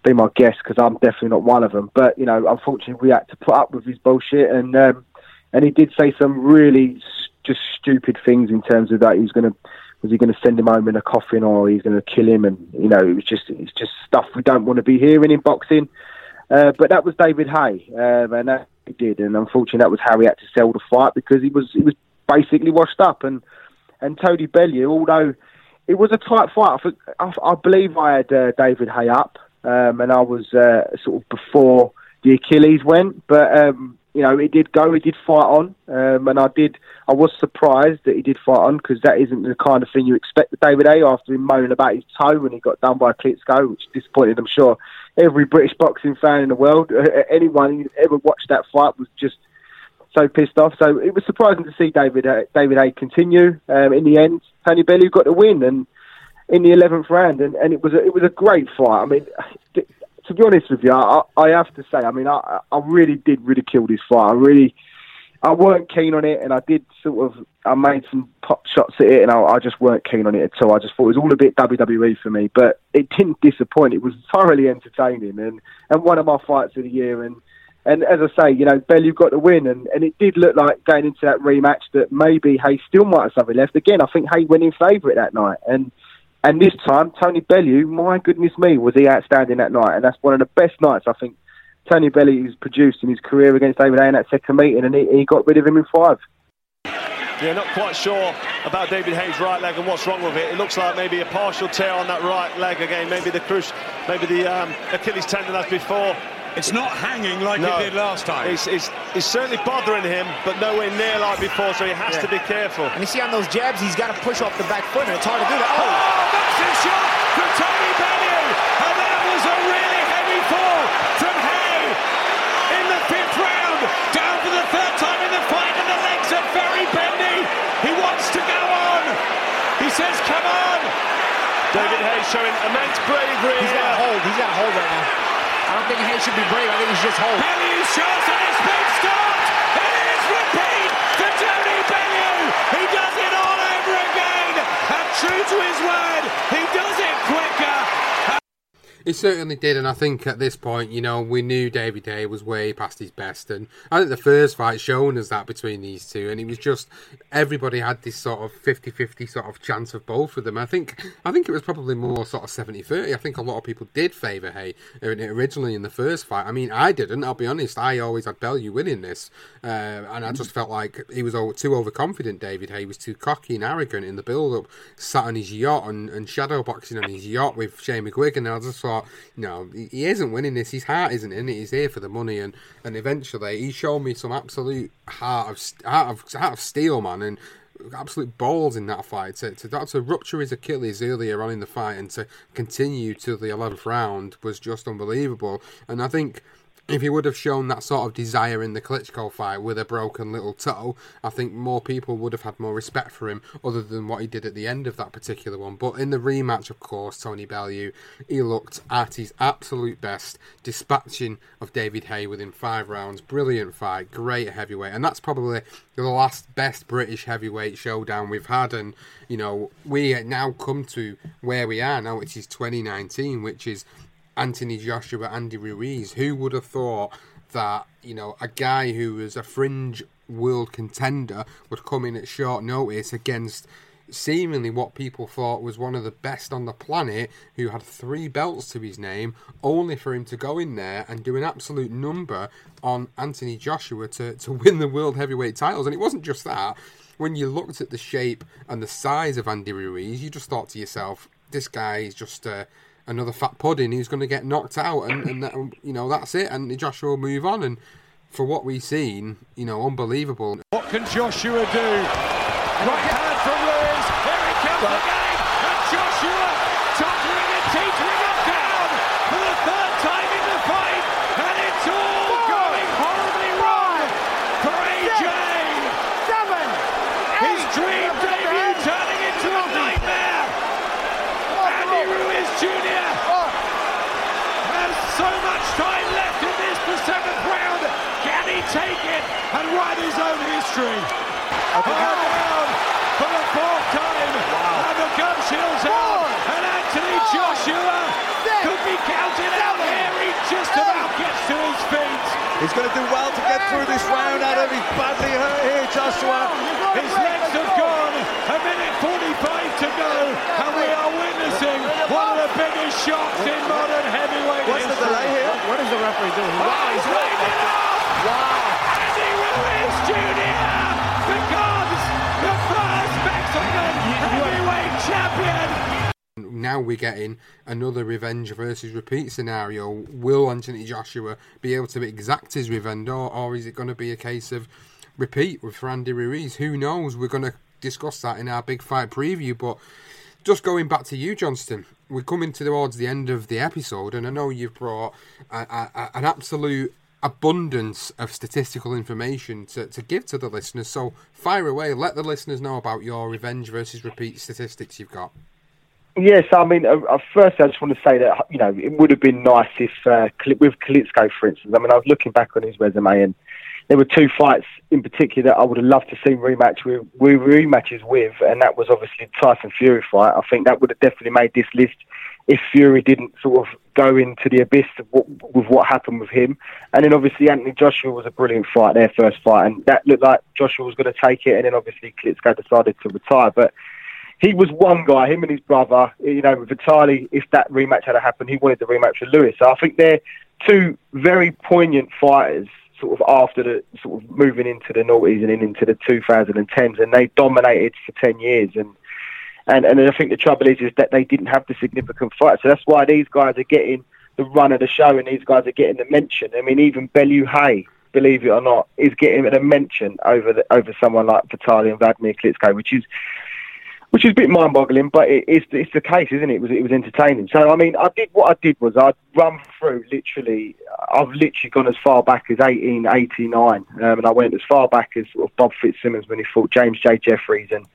be my guest because I'm definitely not one of them. But you know, unfortunately, we had to put up with his bullshit, and um, and he did say some really just stupid things in terms of that he was going to was he going to send him home in a coffin or he's going to kill him, and you know, it was just it's just stuff we don't want to be hearing in boxing. Uh, but that was David Haye, um, and that he did, and unfortunately, that was how he had to sell the fight because he was he was basically washed up, and and Tony Bellew, although it was a tight fight, I, I believe I had uh, David Haye up um, and I was uh, sort of before the Achilles went. But um, you know, it did go, it did fight on, um, and I did. I was surprised that he did fight on because that isn't the kind of thing you expect with David A. after him moaning about his toe when he got done by Klitschko, which disappointed, I'm sure, every British boxing fan in the world. Anyone who ever watched that fight was just so pissed off. So it was surprising to see David uh, David Haye continue. Um, in the end, Tony Bellew got the win, and in the eleventh round, and, and it was a, it was a great fight. I mean, to be honest with you, I, I have to say, I mean, I, I really did ridicule this fight. I really, I weren't keen on it, and I did sort of, I made some pot shots at it, and I, I just weren't keen on it at all. I just thought it was all a bit WWE for me, but it didn't disappoint. It was thoroughly entertaining, and and one of my fights of the year, and. And as I say, you know, Bellew got the win, and, and it did look like going into that rematch that maybe Haye still might have something left. Again, I think Haye went in favourite that night, and and this time, Tony Bellew, my goodness me, was he outstanding that night. And that's one of the best nights I think Tony Bellew has produced in his career against David Haye in that second meeting. And he, he got rid of him in five. Yeah, not quite sure about David Haye's right leg and what's wrong with it. It looks like maybe a partial tear on that right leg again. Maybe the crush, maybe the um, Achilles tendon as before. It's not hanging like no, it did last time. It's, it's, it's, certainly bothering him, but nowhere near like before, so he has yeah. to be careful. And you see on those jabs, he's got to push off the back foot, and it's hard to do that. Oh, oh shot from Tony Bellew! And that was a really heavy fall from Haye in the fifth round. Down for the third time in the fight, and the legs are very bendy. He wants to go on. He says, come on. David Haye showing immense bravery. He's got a hold. He's got a hold right now. I don't think Haye should be brave. I think he's just hold. Bellew shots and it's been stopped. It is repeat for Tony Bellew. He does it all over again. And true to his word, he does it quicker. He certainly did, and I think at this point, you know, we knew David Haye was way past his best, and I think the first fight shown us that between these two, and it was just everybody had this sort of 50-50 sort of chance of both of them. I think I think it was probably more sort of 70-30. I think a lot of people did favour Haye originally in the first fight. I mean, I didn't. I'll be honest. I always had Bellew winning this, uh, and I just felt like he was too overconfident. David Haye was too cocky and arrogant in the build-up, sat on his yacht and, and shadow boxing on his yacht with Shane McGuigan, and I just thought thought, you know, he isn't winning this. His heart isn't in it. He's here for the money, and and eventually he showed me some absolute heart of heart of heart of steel, man, and absolute balls in that fight to, to, to rupture his Achilles earlier on in the fight and to continue to the 11th round was just unbelievable. And I think if he would have shown that sort of desire in the Klitschko fight with a broken little toe, I think more people would have had more respect for him other than what he did at the end of that particular one. But in the rematch, of course, Tony Bellew, he looked at his absolute best, dispatching of David Haye within five rounds. Brilliant fight, great heavyweight, and that's probably the last best British heavyweight showdown we've had. And, you know, we now come to where we are now, which is 2019, which is Anthony Joshua, Andy Ruiz. Who would have thought that you know a guy who was a fringe world contender would come in at short notice against seemingly what people thought was one of the best on the planet, who had three belts to his name, only for him to go in there and do an absolute number on Anthony Joshua to, to win the world heavyweight titles. And it wasn't just that. When you looked at the shape and the size of Andy Ruiz, you just thought to yourself, this guy is just uh, another fat pudding He's going to get knocked out, and, and that, you know that's it. And Joshua will move on. And for what we've seen, you know, unbelievable. What can Joshua do? Right hand from Ruiz. Here he comes again. And Joshua tottering and teetering up down for the third time in the fight. And it's all going horribly wrong for AJ. Seven. His dream debut turning into a nightmare. Andy Ruiz Jr. has so much time left in this, the seventh round. Can he take it and write his own history? Hard down for the fourth time. And the gumshield's out. And Anthony Joshua could be counted out here. He just about gets to his feet. He's going to do well to get through this round, Adam. He's badly hurt here, Joshua. His legs have gone. A minute 45 to go. And we are witnessing one of the biggest shocks in modern heavyweight What's the history. delay here? What is the referee doing? Wow, he's waving Now we're getting another revenge versus repeat scenario. Will Anthony Joshua be able to exact his revenge, or, or is it going to be a case of repeat with Randy Ruiz? Who knows? We're going to discuss that in our big fight preview. But just going back to you, Johnston, we're coming towards the end of the episode, and I know you've brought a, a, a- an absolute abundance of statistical information to, to give to the listeners. So fire away, let the listeners know about your revenge versus repeat statistics you've got. Yes, I mean, uh, uh, first I just want to say that you know it would have been nice if uh, with Klitschko, for instance. I mean, I was looking back on his resume, and there were two fights in particular that I would have loved to see rematch with, with rematches with, and that was obviously Tyson Fury fight. I think that would have definitely made this list if Fury didn't sort of go into the abyss what, with what happened with him. And then obviously Anthony Joshua was a brilliant fight, their first fight, and that looked like Joshua was going to take it, and then obviously Klitschko decided to retire, but he was one guy, him and his brother, you know, Vitali, if that rematch had happened, he wanted the rematch with Lewis. So I think they're two very poignant fighters sort of after the sort of moving into the noughties and into the 2010s and they dominated for 10 years and and and I think the trouble is is that they didn't have the significant fight. So that's why these guys are getting the run of the show and these guys are getting the mention. I mean, even Bellew Haye, believe it or not, is getting a mention over the, over someone like Vitali and Vladimir Klitschko, which is which is a bit mind-boggling, but it, it's it's the case, isn't it? It was it was entertaining. So I mean, I did what I did was I'd run through literally. I've literally gone as far back as 1889, um, and I went as far back as sort of Bob Fitzsimmons when he fought James J. Jeffries, and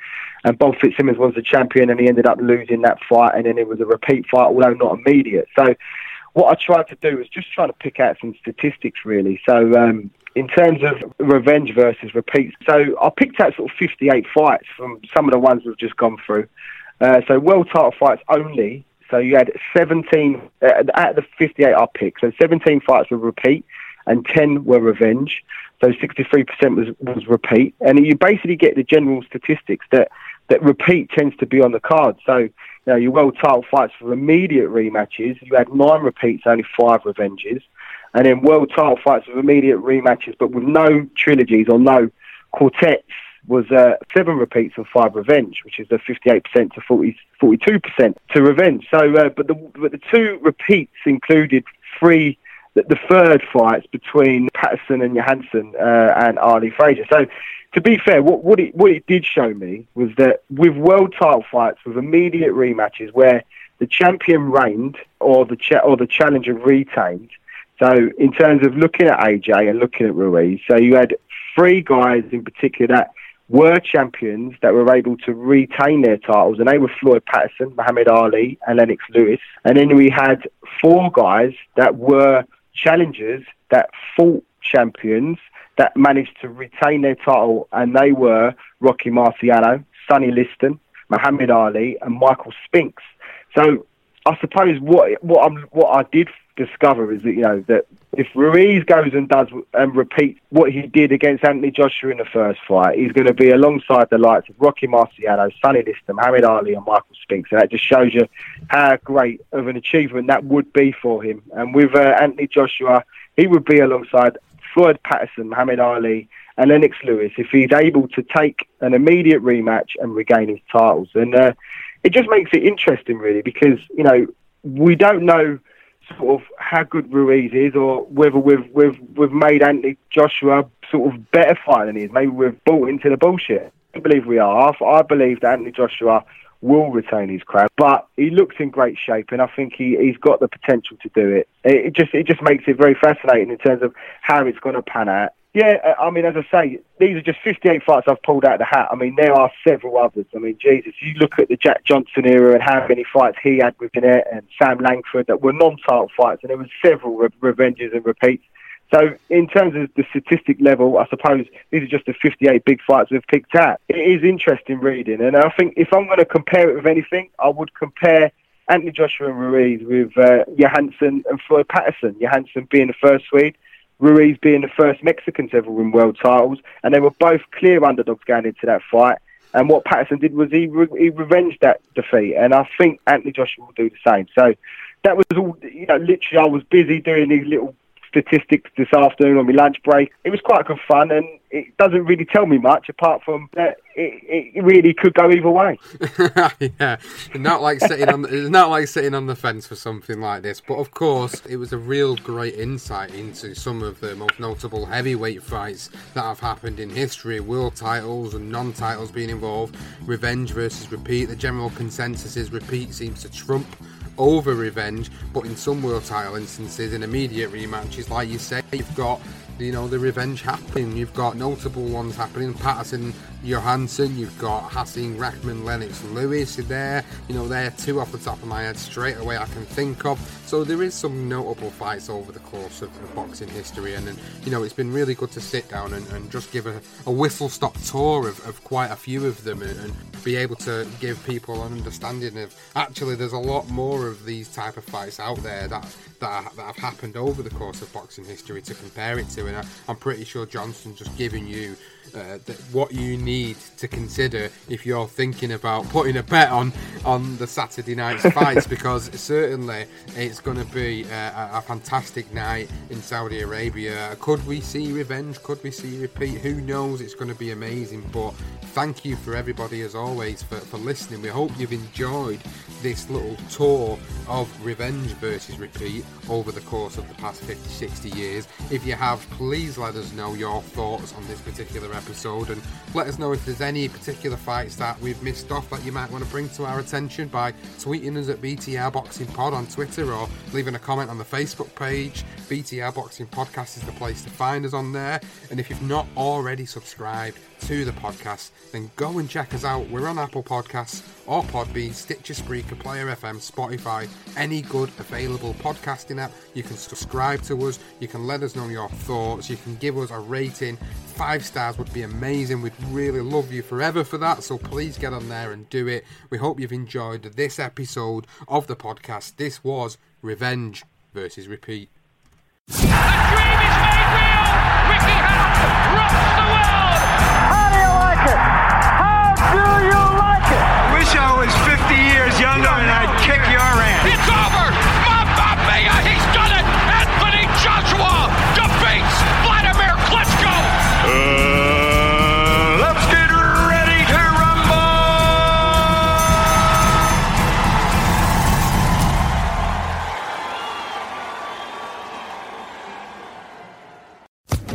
and Bob Fitzsimmons was the champion, and he ended up losing that fight, and then it was a repeat fight, although not immediate. So what I tried to do was just trying to pick out some statistics, really. So um, in terms of revenge versus repeat, so I picked out sort of 58 fights from some of the ones we've just gone through. Uh, so world title fights only. So you had 17 uh, out of the 58 I picked. So 17 fights were repeat, and 10 were revenge. So 63% was was repeat, and you basically get the general statistics that that repeat tends to be on the card. So you know your world title fights for immediate rematches, you had nine repeats, only five revenges, and then world title fights with immediate rematches, but with no trilogies or no quartets was uh, seven repeats and five revenge, which is the 58% to 40, 42% to revenge. So, uh, but the but the two repeats included three. The, the third fights between Patterson and Johansson uh, and Ali Frazier. So, to be fair, what, what it what it did show me was that with world title fights with immediate rematches where the champion reigned or the cha- or the challenger retained. So, in terms of looking at AJ and looking at Ruiz, so you had three guys in particular that were champions that were able to retain their titles, and they were Floyd Patterson, Muhammad Ali, and Lennox Lewis. And then we had four guys that were challengers that fought champions that managed to retain their title, and they were Rocky Marciano, Sonny Liston, Muhammad Ali, and Michael Spinks. So I suppose what what what I did discover is that you know that if Ruiz goes and does and repeats what he did against Anthony Joshua in the first fight, he's going to be alongside the likes of Rocky Marciano, Sonny Liston, Muhammad Ali, and Michael Spinks, and that just shows you how great of an achievement that would be for him. And with uh, Anthony Joshua, he would be alongside Floyd Patterson, Muhammad Ali, and Lennox Lewis if he's able to take an immediate rematch and regain his titles. And uh, it just makes it interesting, really, because you know we don't know sort of how good Ruiz is, or whether we've we've we've made Anthony Joshua sort of better fighter than he is. Maybe we've bought into the bullshit. I believe we are. I, believe that Anthony Joshua will retain his crown, but he looks in great shape, and I think he, he's got the potential to do it. it. It just it just makes it very fascinating in terms of how it's going to pan out. Yeah, I mean, as I say, these are just 58 fights I've pulled out of the hat. I mean, there are several others. I mean, Jesus, you look at the Jack Johnson era and how many fights he had with Jeannette and Sam Langford that were non-title fights, and there were several re- revenges and repeats. So, in terms of the statistic level, I suppose these are just the 58 big fights we've picked out. It is interesting reading, and I think if I'm going to compare it with anything, I would compare Anthony Joshua and Ruiz with uh, Johansson and Floyd Patterson. Johansson being the first Swede, Ruiz being the first Mexican to ever win world titles, and they were both clear underdogs going into that fight. And what Patterson did was he re- he revenged that defeat, and I think Anthony Joshua will do the same. So that was all. You know, literally, I was busy doing these little statistics this afternoon on my lunch break. It was quite good fun, and it doesn't really tell me much apart from that it, it really could go either way. yeah, not like sitting on. It's not like sitting on the fence for something like this. But of course, it was a real great insight into some of the most notable heavyweight fights that have happened in history. World titles and non-titles being involved. Revenge versus repeat. The general consensus is repeat seems to trump over revenge, but in some world title instances, in immediate rematches, like you say, you've got you know the revenge happening. You've got notable ones happening. Patterson, Johansson. You've got Hasim, Rahman, Lennox, Lewis there. You know they're two off the top of my head straight away I can think of. So there is some notable fights over the course of, boxing history, and, and you know it's been really good to sit down and, and just give a, a whistle stop tour of, of quite a few of them, and, and be able to give people an understanding of actually there's a lot more of these type of fights out there that that, are, that have happened over the course of boxing history to compare it to, and I, I'm pretty sure Johnson's just giving you uh, what you need to consider if you're thinking about putting a bet on on the Saturday night's fights because certainly it's going to be uh, a, a fantastic night in Saudi Arabia. Could we see revenge? Could we see repeat? Who knows? It's going to be amazing. But thank you for everybody as always for, for listening. We hope you've enjoyed this little tour of revenge versus repeat over the course of the past 50 60 years. If you have, please let us know your thoughts on this particular episode and let us know if there's any particular fights that we've missed off that you might want to bring to our attention by tweeting us at BTR Boxing Pod on Twitter or leaving a comment on the Facebook page. BTR Boxing Podcast is the place to find us on there. And if you've not already subscribed to the podcast, then go and check us out. We're on Apple Podcasts or Podbean, Stitcher, Spreaker, Player FM, Spotify, any good available podcasting app. You can subscribe to us. You can let us know your thoughts. You can give us a rating. Five stars would be amazing. We'd really love you forever for that. So please get on there and do it. We hope you've enjoyed this episode of the podcast. This was Revenge versus Repeat. Years and I'd kick your ass. It's over! Mamma Mia! He's done it! Anthony Joshua defeats Vladimir Klitschko! Uh, let's get ready to rumble!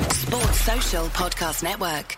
Sports Social Podcast Network.